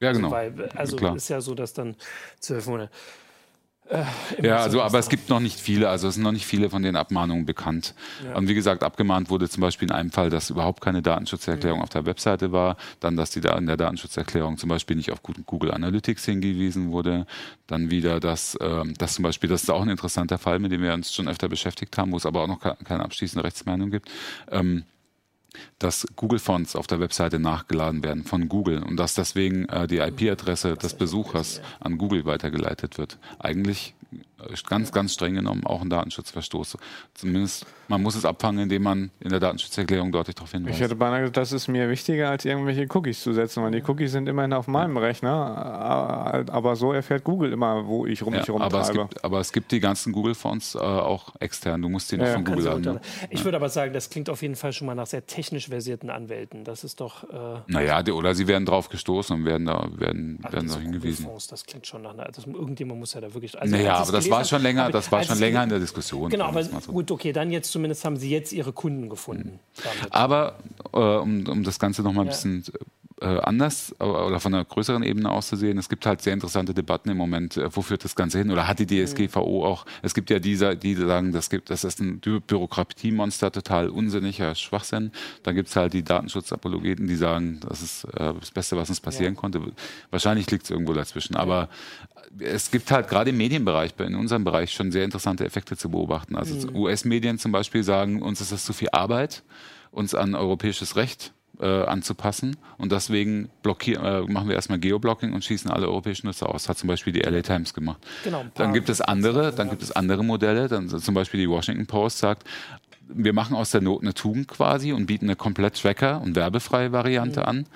Ja, genau. Also, weil, also ist ja so, dass dann zwölf Monate. Äh, ja, also, aber es gibt noch nicht viele, also es sind noch nicht viele von den Abmahnungen bekannt. Ja. Und wie gesagt, abgemahnt wurde zum Beispiel in einem Fall, dass überhaupt keine Datenschutzerklärung mhm. auf der Webseite war, dann, dass die da in der Datenschutzerklärung zum Beispiel nicht auf Google Analytics hingewiesen wurde, dann wieder, dass, äh, dass zum Beispiel, das ist auch ein interessanter Fall, mit dem wir uns schon öfter beschäftigt haben, wo es aber auch noch keine abschließende Rechtsmeinung gibt. Ähm, dass Google-Fonts auf der Webseite nachgeladen werden von Google und dass deswegen äh, die IP-Adresse des Besuchers an Google weitergeleitet wird. Eigentlich ganz, ganz streng genommen auch ein Datenschutzverstoß. Zumindest, man muss es abfangen, indem man in der Datenschutzerklärung deutlich darauf hinweist. Ich hätte beinahe gesagt, das ist mir wichtiger, als irgendwelche Cookies zu setzen, weil die Cookies sind immerhin auf meinem Rechner, aber so erfährt Google immer, wo ich rum ja, mich rumtreibe. Aber es gibt, aber es gibt die ganzen Google-Fonts äh, auch extern, du musst die noch ja, von Google laden. Ich würde aber sagen, das klingt auf jeden Fall schon mal nach sehr technisch versierten Anwälten. Das ist doch... Äh naja, oder sie werden drauf gestoßen und werden da, werden, werden da hingewiesen. Das klingt schon nach... Also irgendjemand muss ja da wirklich... Also, naja, aber das war schon länger, das war schon länger in der Diskussion. Genau, aber so. gut, okay, dann jetzt zumindest haben Sie jetzt Ihre Kunden gefunden. Mhm. Aber äh, um, um das Ganze noch mal ein ja. bisschen anders oder von einer größeren Ebene auszusehen. Es gibt halt sehr interessante Debatten im Moment, äh, wo führt das Ganze hin? Oder hat die DSGVO mhm. auch, es gibt ja diese, die sagen, das, gibt, das ist ein Bürokratiemonster, total unsinniger Schwachsinn. Dann gibt es halt die Datenschutzapologeten, die sagen, das ist äh, das Beste, was uns passieren ja. konnte. Wahrscheinlich liegt es irgendwo dazwischen. Aber es gibt halt gerade im Medienbereich, in unserem Bereich schon sehr interessante Effekte zu beobachten. Also mhm. US-Medien zum Beispiel sagen, uns ist das zu viel Arbeit, uns an europäisches Recht äh, anzupassen. Und deswegen äh, machen wir erstmal Geoblocking und schießen alle europäischen Nutzer aus. Hat zum Beispiel die LA Times gemacht. Genau, dann gibt es andere, dann gibt es andere Modelle. Dann zum Beispiel die Washington Post sagt, wir machen aus der Not eine Tugend quasi und bieten eine komplett Tracker- und werbefreie Variante mhm. an.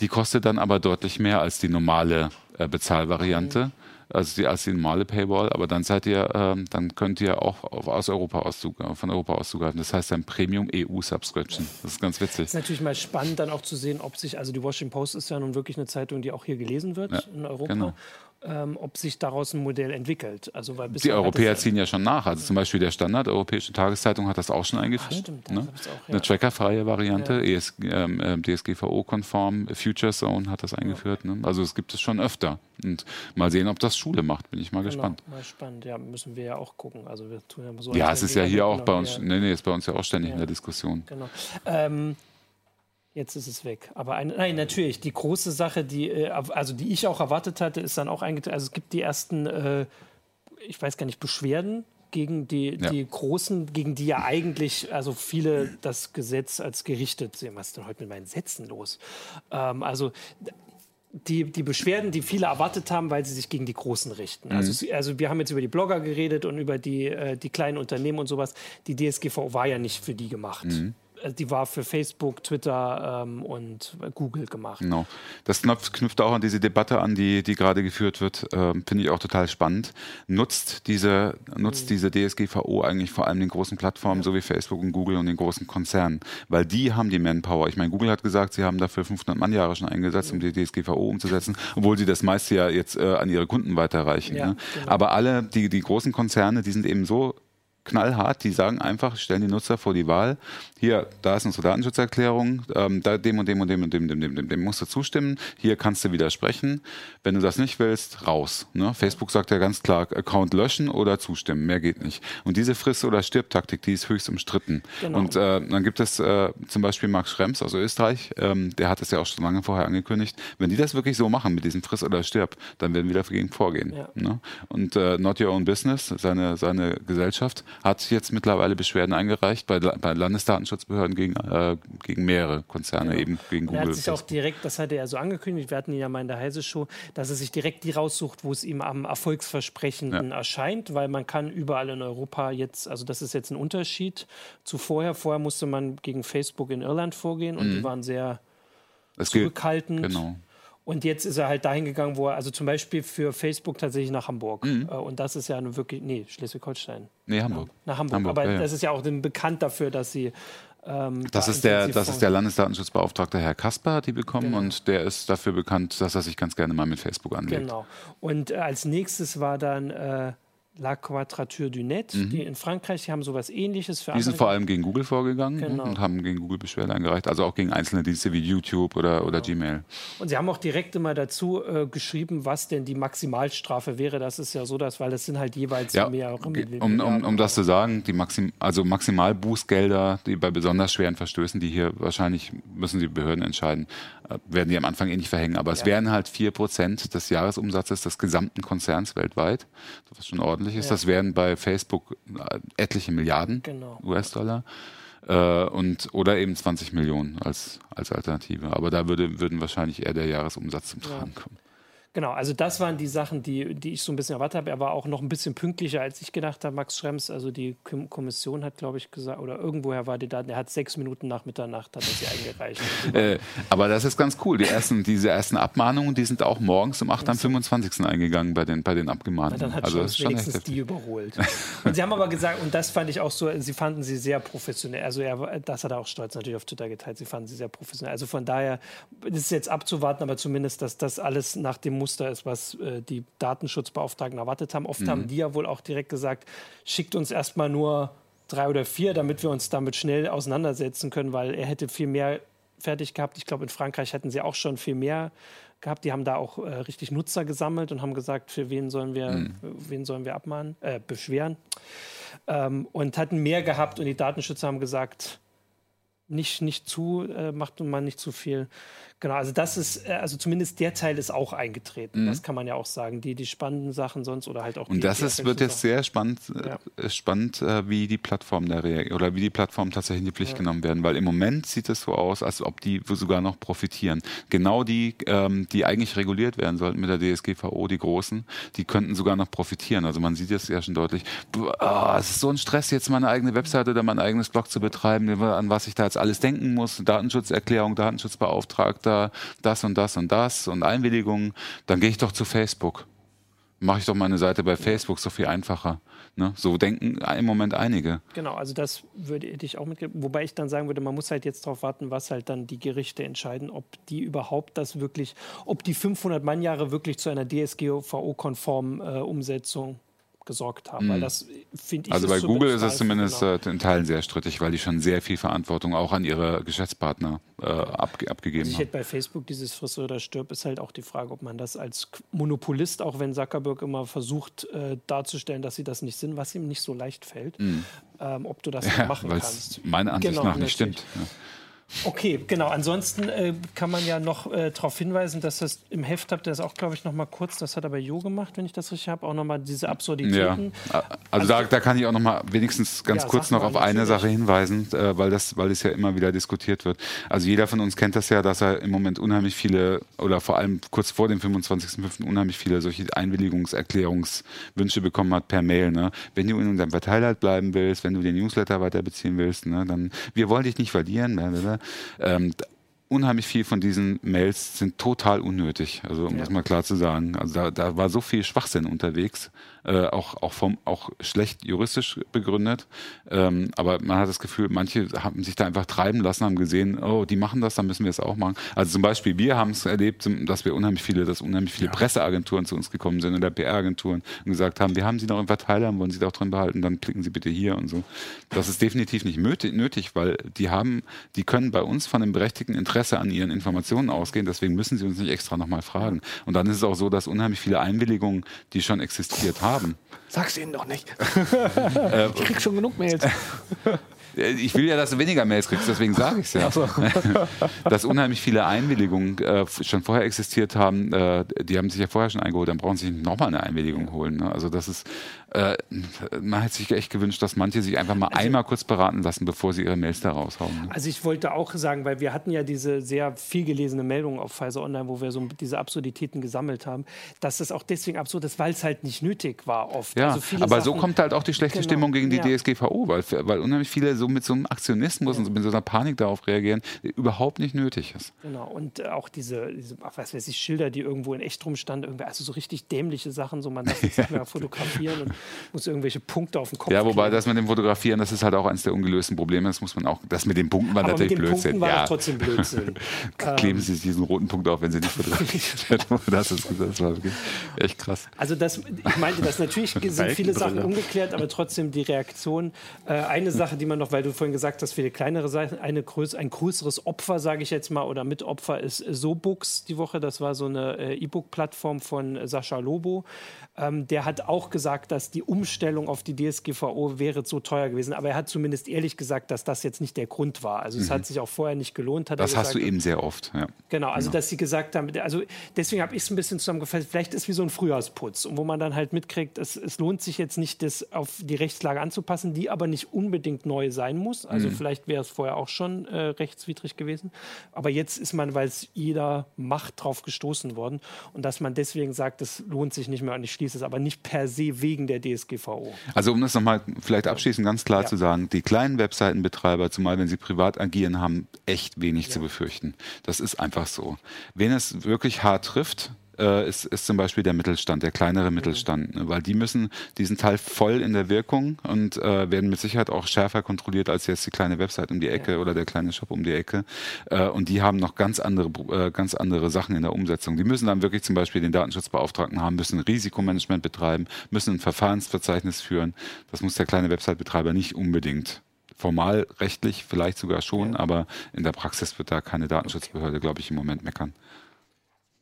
Die kostet dann aber deutlich mehr als die normale äh, Bezahlvariante. Mhm also die, als die normale Paywall, aber dann seid ihr, ähm, dann könnt ihr auch aus Europa auszug, von Europa aus zugreifen. Das heißt ein Premium EU Subscription. Das ist ganz witzig. Das ist natürlich mal spannend, dann auch zu sehen, ob sich, also die Washington Post ist ja nun wirklich eine Zeitung, die auch hier gelesen wird ja, in Europa. Genau. Ähm, ob sich daraus ein Modell entwickelt. Also, weil die Europäer ziehen ja schon nach. Also zum Beispiel der Standard, Europäische Tageszeitung, hat das auch schon eingeführt. Ah, stimmt, ne? auch, ja. Eine trackerfreie Variante, ja. ES, ähm, ähm DSGVO-konform, Future Zone hat das eingeführt. Ja. Ne? Also es gibt es schon öfter. Und mal sehen, ob das Schule macht, bin ich mal genau, gespannt. Mal spannend, ja, müssen wir ja auch gucken. Also wir tun ja so. Ja, es ist ja hier auch bei uns, nee, nee, ist bei uns ja auch ständig in der Diskussion. Genau. Ähm, Jetzt ist es weg. Aber ein, nein, natürlich, die große Sache, die, äh, also die ich auch erwartet hatte, ist dann auch eingetreten. Also es gibt die ersten, äh, ich weiß gar nicht, Beschwerden gegen die, ja. die Großen, gegen die ja eigentlich, also viele das Gesetz als gerichtet sehen. Was ist denn heute mit meinen Sätzen los? Ähm, also die, die Beschwerden, die viele erwartet haben, weil sie sich gegen die Großen richten. Also mhm. Also, also wir haben jetzt über die Blogger geredet und über die, äh, die kleinen Unternehmen und sowas. Die DSGVO war ja nicht für die gemacht. Mhm die war für Facebook, Twitter ähm, und Google gemacht. Genau. Das knüpft auch an diese Debatte an, die, die gerade geführt wird. Ähm, Finde ich auch total spannend. Nutzt diese, nutzt mhm. diese DSGVO eigentlich vor allem den großen Plattformen, ja. so wie Facebook und Google und den großen Konzernen? Weil die haben die Manpower. Ich meine, Google hat gesagt, sie haben dafür 500 Mannjahre schon eingesetzt, um die DSGVO umzusetzen, obwohl sie das meiste ja jetzt äh, an ihre Kunden weiterreichen. Ja, ne? genau. Aber alle, die, die großen Konzerne, die sind eben so knallhart, die sagen einfach, stellen die Nutzer vor die Wahl, hier, da ist unsere Datenschutzerklärung, ähm, da, dem und dem und dem und dem, dem, dem, dem, dem musst du zustimmen, hier kannst du widersprechen. Wenn du das nicht willst, raus. Ne? Facebook sagt ja ganz klar, Account löschen oder zustimmen, mehr geht nicht. Und diese Friss- oder Stirb-Taktik, die ist höchst umstritten. Genau. Und äh, dann gibt es äh, zum Beispiel Max Schrems aus Österreich, ähm, der hat es ja auch schon lange vorher angekündigt, wenn die das wirklich so machen mit diesem Friss oder Stirb, dann werden wir dagegen vorgehen. Ja. Ne? Und äh, Not Your Own Business, seine, seine Gesellschaft, hat jetzt mittlerweile Beschwerden eingereicht bei, bei Landesdatenschutzbehörden gegen, äh, gegen mehrere Konzerne, ja. eben gegen Google. Er hat sich auch direkt, das hatte er so angekündigt, wir hatten ihn ja mal in der Heise Show, dass er sich direkt die raussucht, wo es ihm am erfolgsversprechenden ja. erscheint, weil man kann überall in Europa jetzt, also das ist jetzt ein Unterschied zu vorher. Vorher musste man gegen Facebook in Irland vorgehen und mhm. die waren sehr es zurückhaltend. Genau. Und jetzt ist er halt dahin gegangen, wo er, also zum Beispiel für Facebook tatsächlich nach Hamburg. Mhm. Äh, und das ist ja nur wirklich, nee, Schleswig-Holstein. Nee, Hamburg. Nach Hamburg. Hamburg. Aber ja, ja. das ist ja auch bekannt dafür, dass sie. Ähm, das, da ist der, das ist der Landesdatenschutzbeauftragte Herr Kasper, hat die bekommen. Genau. Und der ist dafür bekannt, dass er sich ganz gerne mal mit Facebook anlegt. Genau. Und äh, als nächstes war dann. Äh, La Quadrature du Net, mhm. die in Frankreich, die haben sowas ähnliches für Die sind vor allem gegen Google vorgegangen genau. und haben gegen Google Beschwerde eingereicht, also auch gegen einzelne Dienste wie YouTube oder, oder genau. Gmail. Und sie haben auch direkt immer dazu äh, geschrieben, was denn die Maximalstrafe wäre. Das ist ja so, dass, weil das sind halt jeweils ja, mehrere um, um, um das zu sagen, die Maxim, also Maximalbußgelder, die bei besonders schweren Verstößen, die hier wahrscheinlich müssen die Behörden entscheiden, werden die am Anfang eh nicht verhängen. Aber ja. es wären halt 4% des Jahresumsatzes des gesamten Konzerns weltweit, was schon ordentlich ist. Ja. Das wären bei Facebook äh, etliche Milliarden genau. US-Dollar. Äh, und, oder eben 20 Millionen als, als Alternative. Aber da würde, würden wahrscheinlich eher der Jahresumsatz zum Tragen kommen. Genau, also das waren die Sachen, die, die ich so ein bisschen erwartet habe. Er war auch noch ein bisschen pünktlicher, als ich gedacht habe, Max Schrems. Also die Kommission hat, glaube ich, gesagt, oder irgendwoher war die Daten, er hat sechs Minuten nach Mitternacht hat er sie eingereicht. äh, aber das ist ganz cool. Die ersten, diese ersten Abmahnungen, die sind auch morgens um 8 am 25. eingegangen bei den, bei den Abgemahnten. dann hat also das wenigstens die überholt. und sie haben aber gesagt, und das fand ich auch so, sie fanden sie sehr professionell. Also er, das hat er auch stolz natürlich auf Twitter geteilt. Sie fanden sie sehr professionell. Also von daher ist es jetzt abzuwarten, aber zumindest, dass das alles nach dem Muster Muster ist, was äh, die Datenschutzbeauftragten erwartet haben. Oft mhm. haben die ja wohl auch direkt gesagt, schickt uns erstmal nur drei oder vier, damit wir uns damit schnell auseinandersetzen können, weil er hätte viel mehr fertig gehabt. Ich glaube, in Frankreich hätten sie auch schon viel mehr gehabt. Die haben da auch äh, richtig Nutzer gesammelt und haben gesagt, für wen sollen wir, mhm. wen sollen wir abmahnen, äh, beschweren. Ähm, und hatten mehr gehabt und die Datenschützer haben gesagt, nicht, nicht zu, äh, macht man nicht zu viel. Genau, also das ist, äh, also zumindest der Teil ist auch eingetreten. Mhm. Das kann man ja auch sagen. Die, die spannenden Sachen sonst oder halt auch. Und die, das ist, wird jetzt sehr spannend, äh, ja. spannend, äh, wie die Plattform da reagiert oder wie die Plattformen tatsächlich in die Pflicht ja. genommen werden, weil im Moment sieht es so aus, als ob die sogar noch profitieren. Genau die, ähm, die eigentlich reguliert werden sollten mit der DSGVO, die großen, die könnten sogar noch profitieren. Also man sieht jetzt ja schon deutlich, oh, es ist so ein Stress, jetzt meine eigene Webseite oder mein eigenes Blog zu betreiben, an was ich da jetzt alles denken muss, Datenschutzerklärung, Datenschutzbeauftragter da das und das und das und Einwilligungen, dann gehe ich doch zu Facebook. Mache ich doch meine Seite bei Facebook, so viel einfacher. Ne? So denken im Moment einige. Genau, also das würde ich auch mitgeben. Wobei ich dann sagen würde, man muss halt jetzt darauf warten, was halt dann die Gerichte entscheiden, ob die überhaupt das wirklich, ob die 500 Mannjahre wirklich zu einer DSGVO-konformen äh, Umsetzung gesorgt haben. Weil das finde ich. Also bei Google ist es zumindest genau. in Teilen sehr strittig, weil die schon sehr viel Verantwortung auch an ihre Geschäftspartner äh, abge abgegeben also ich haben. Hätte bei Facebook dieses Friss oder stirb ist halt auch die Frage, ob man das als Monopolist, auch wenn Zuckerberg immer versucht äh, darzustellen, dass sie das nicht sind, was ihm nicht so leicht fällt, mhm. ähm, ob du das ja, machen kannst. Meiner Ansicht genau, nach nicht natürlich. stimmt. Ja. Okay, genau. Ansonsten äh, kann man ja noch äh, darauf hinweisen, dass das im Heft habt ihr das auch, glaube ich, noch mal kurz, das hat aber Jo gemacht, wenn ich das richtig habe, auch noch mal diese Absurditäten. Ja. Also, also da, da, kann ich auch noch mal wenigstens ganz ja, kurz noch auf eine Sache hinweisen, äh, weil, das, weil es ja immer wieder diskutiert wird. Also jeder von uns kennt das ja, dass er im Moment unheimlich viele, oder vor allem kurz vor dem 25.05. unheimlich viele solche Einwilligungserklärungswünsche bekommen hat per Mail. Ne? Wenn du in unserem Verteiler bleiben willst, wenn du den Newsletter weiter beziehen willst, ne, dann wir wollen dich nicht verlieren. Ähm, unheimlich viel von diesen Mails sind total unnötig. Also um ja. das mal klar zu sagen. Also da, da war so viel Schwachsinn unterwegs äh, auch, auch, vom, auch schlecht juristisch begründet. Ähm, aber man hat das Gefühl, manche haben sich da einfach treiben lassen, haben gesehen, oh, die machen das, dann müssen wir es auch machen. Also zum Beispiel, wir haben es erlebt, dass wir unheimlich viele, dass unheimlich viele ja. Presseagenturen zu uns gekommen sind oder PR-Agenturen und gesagt haben, wir haben sie noch im Verteiler, wollen sie doch drin behalten, dann klicken sie bitte hier und so. Das ist definitiv nicht nötig, weil die haben, die können bei uns von einem berechtigten Interesse an ihren Informationen ausgehen, deswegen müssen sie uns nicht extra nochmal fragen. Und dann ist es auch so, dass unheimlich viele Einwilligungen, die schon existiert haben, haben. Sag's ihnen doch nicht. Ich krieg schon genug Mails. Ich will ja, dass du weniger Mails kriegst, deswegen sage ich es ja. So. dass unheimlich viele Einwilligungen äh, schon vorher existiert haben, äh, die haben sich ja vorher schon eingeholt, dann brauchen sie sich nochmal eine Einwilligung holen. Ne? Also das ist, äh, man hätte sich echt gewünscht, dass manche sich einfach mal also, einmal kurz beraten lassen, bevor sie ihre Mails da raushauen. Ne? Also ich wollte auch sagen, weil wir hatten ja diese sehr viel gelesene Meldung auf Pfizer Online, wo wir so diese Absurditäten gesammelt haben, dass das auch deswegen absurd ist, weil es halt nicht nötig war oft. Ja, also aber Sachen, so kommt halt auch die schlechte genau, Stimmung gegen die ja. DSGVO, weil, weil unheimlich viele so mit so einem Aktionismus ja. und mit so einer Panik darauf reagieren, überhaupt nicht nötig ist. Genau, und äh, auch diese, diese ach, was weiß ich, Schilder, die irgendwo in echt rumstanden, also so richtig dämliche Sachen, so man darf jetzt nicht mehr fotografieren und muss irgendwelche Punkte auf den Kopf Ja, wobei kleben. das mit dem Fotografieren, das ist halt auch eines der ungelösten Probleme, das muss man auch, das mit den Punkten war Aber natürlich mit den Blödsinn. Punkten war ja. trotzdem Blödsinn. Kleben Sie diesen roten Punkt auf, wenn Sie nicht fotografieren. das, ist, das war echt krass. Also das, ich meinte, das natürlich sind viele Sachen ungeklärt, aber trotzdem die Reaktion. Äh, eine Sache, die man noch, weil du vorhin gesagt hast, viele kleinere Sachen, eine größ ein größeres Opfer, sage ich jetzt mal, oder Mitopfer ist SoBooks die Woche. Das war so eine äh, E-Book-Plattform von Sascha Lobo. Ähm, der hat auch gesagt, dass die Umstellung auf die DSGVO wäre so teuer gewesen. Aber er hat zumindest ehrlich gesagt, dass das jetzt nicht der Grund war. Also mhm. es hat sich auch vorher nicht gelohnt. das hast du eben sehr oft. Ja. Genau, also genau. dass sie gesagt haben, also deswegen habe ich es ein bisschen zusammengefasst, vielleicht ist es wie so ein Frühjahrsputz, wo man dann halt mitkriegt, es, es lohnt sich jetzt nicht, das auf die Rechtslage anzupassen, die aber nicht unbedingt neu sein muss. Also mhm. vielleicht wäre es vorher auch schon äh, rechtswidrig gewesen. Aber jetzt ist man, weil es jeder macht, drauf gestoßen worden. Und dass man deswegen sagt, es lohnt sich nicht mehr und ich schließe es aber nicht per se wegen der DSGVO. Also um das nochmal vielleicht abschließend ganz klar ja. zu sagen, die kleinen Webseitenbetreiber, zumal wenn sie privat agieren, haben echt wenig ja. zu befürchten. Das ist einfach so. Wen es wirklich hart trifft, äh, ist, ist zum Beispiel der Mittelstand, der kleinere Mittelstand, ne? weil die müssen diesen Teil voll in der Wirkung und äh, werden mit Sicherheit auch schärfer kontrolliert als jetzt die kleine Website um die Ecke ja. oder der kleine Shop um die Ecke. Äh, und die haben noch ganz andere, äh, ganz andere Sachen in der Umsetzung. Die müssen dann wirklich zum Beispiel den Datenschutzbeauftragten haben, müssen Risikomanagement betreiben, müssen ein Verfahrensverzeichnis führen. Das muss der kleine Website-Betreiber nicht unbedingt formal rechtlich vielleicht sogar schon, ja. aber in der Praxis wird da keine Datenschutzbehörde, glaube ich, im Moment meckern.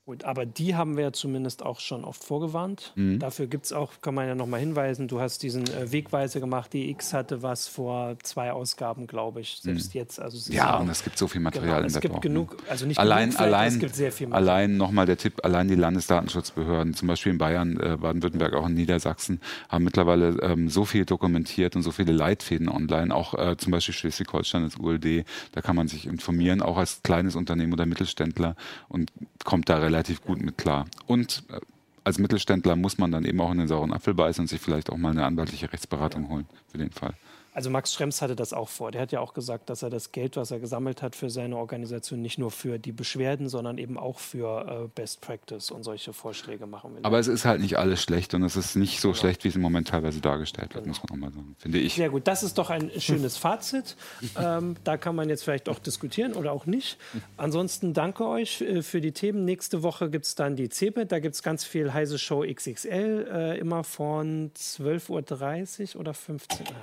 Gut, aber die haben wir ja zumindest auch schon oft vorgewarnt. Mhm. Dafür gibt es auch, kann man ja nochmal hinweisen, du hast diesen äh, Wegweise gemacht, die X hatte was vor zwei Ausgaben, glaube ich, selbst mhm. jetzt. Also ja, und es gibt so viel Material genau, in der Es gibt Woche. genug, also nicht allein, genug, allein, es gibt sehr viel Material. Allein nochmal der Tipp, allein die Landesdatenschutzbehörden, zum Beispiel in Bayern, äh, Baden-Württemberg, auch in Niedersachsen, haben mittlerweile ähm, so viel dokumentiert und so viele Leitfäden online, auch äh, zum Beispiel Schleswig-Holstein, das ULD, da kann man sich informieren, auch als kleines Unternehmen oder Mittelständler und kommt da relativ gut mit klar. Und äh, als Mittelständler muss man dann eben auch in den sauren Apfel beißen und sich vielleicht auch mal eine anwaltliche Rechtsberatung holen für den Fall. Also Max Schrems hatte das auch vor. Der hat ja auch gesagt, dass er das Geld, was er gesammelt hat für seine Organisation, nicht nur für die Beschwerden, sondern eben auch für äh, Best Practice und solche Vorschläge machen will. Aber es ist halt nicht alles schlecht und es ist nicht so genau. schlecht, wie es im Moment teilweise dargestellt wird, genau. muss man auch mal sagen, finde ich. Sehr gut, das ist doch ein schönes Fazit. ähm, da kann man jetzt vielleicht auch diskutieren oder auch nicht. Ansonsten danke euch äh, für die Themen. Nächste Woche gibt es dann die CeBIT. Da gibt es ganz viel Heise Show XXL, äh, immer von 12.30 Uhr oder 15 Uhr.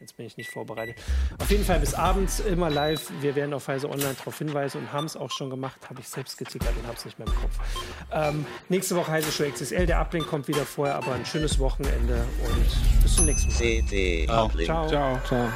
Jetzt bin ich nicht vorbereitet. Auf jeden Fall bis abends immer live. Wir werden auf Weise Online darauf hinweisen und haben es auch schon gemacht. Habe ich selbst getickert und habe es nicht mehr im Kopf. Ähm, nächste Woche Heise Show XSL. Der Ablink kommt wieder vorher, aber ein schönes Wochenende und bis zum nächsten Mal. CD. Ciao. Ciao. Ciao.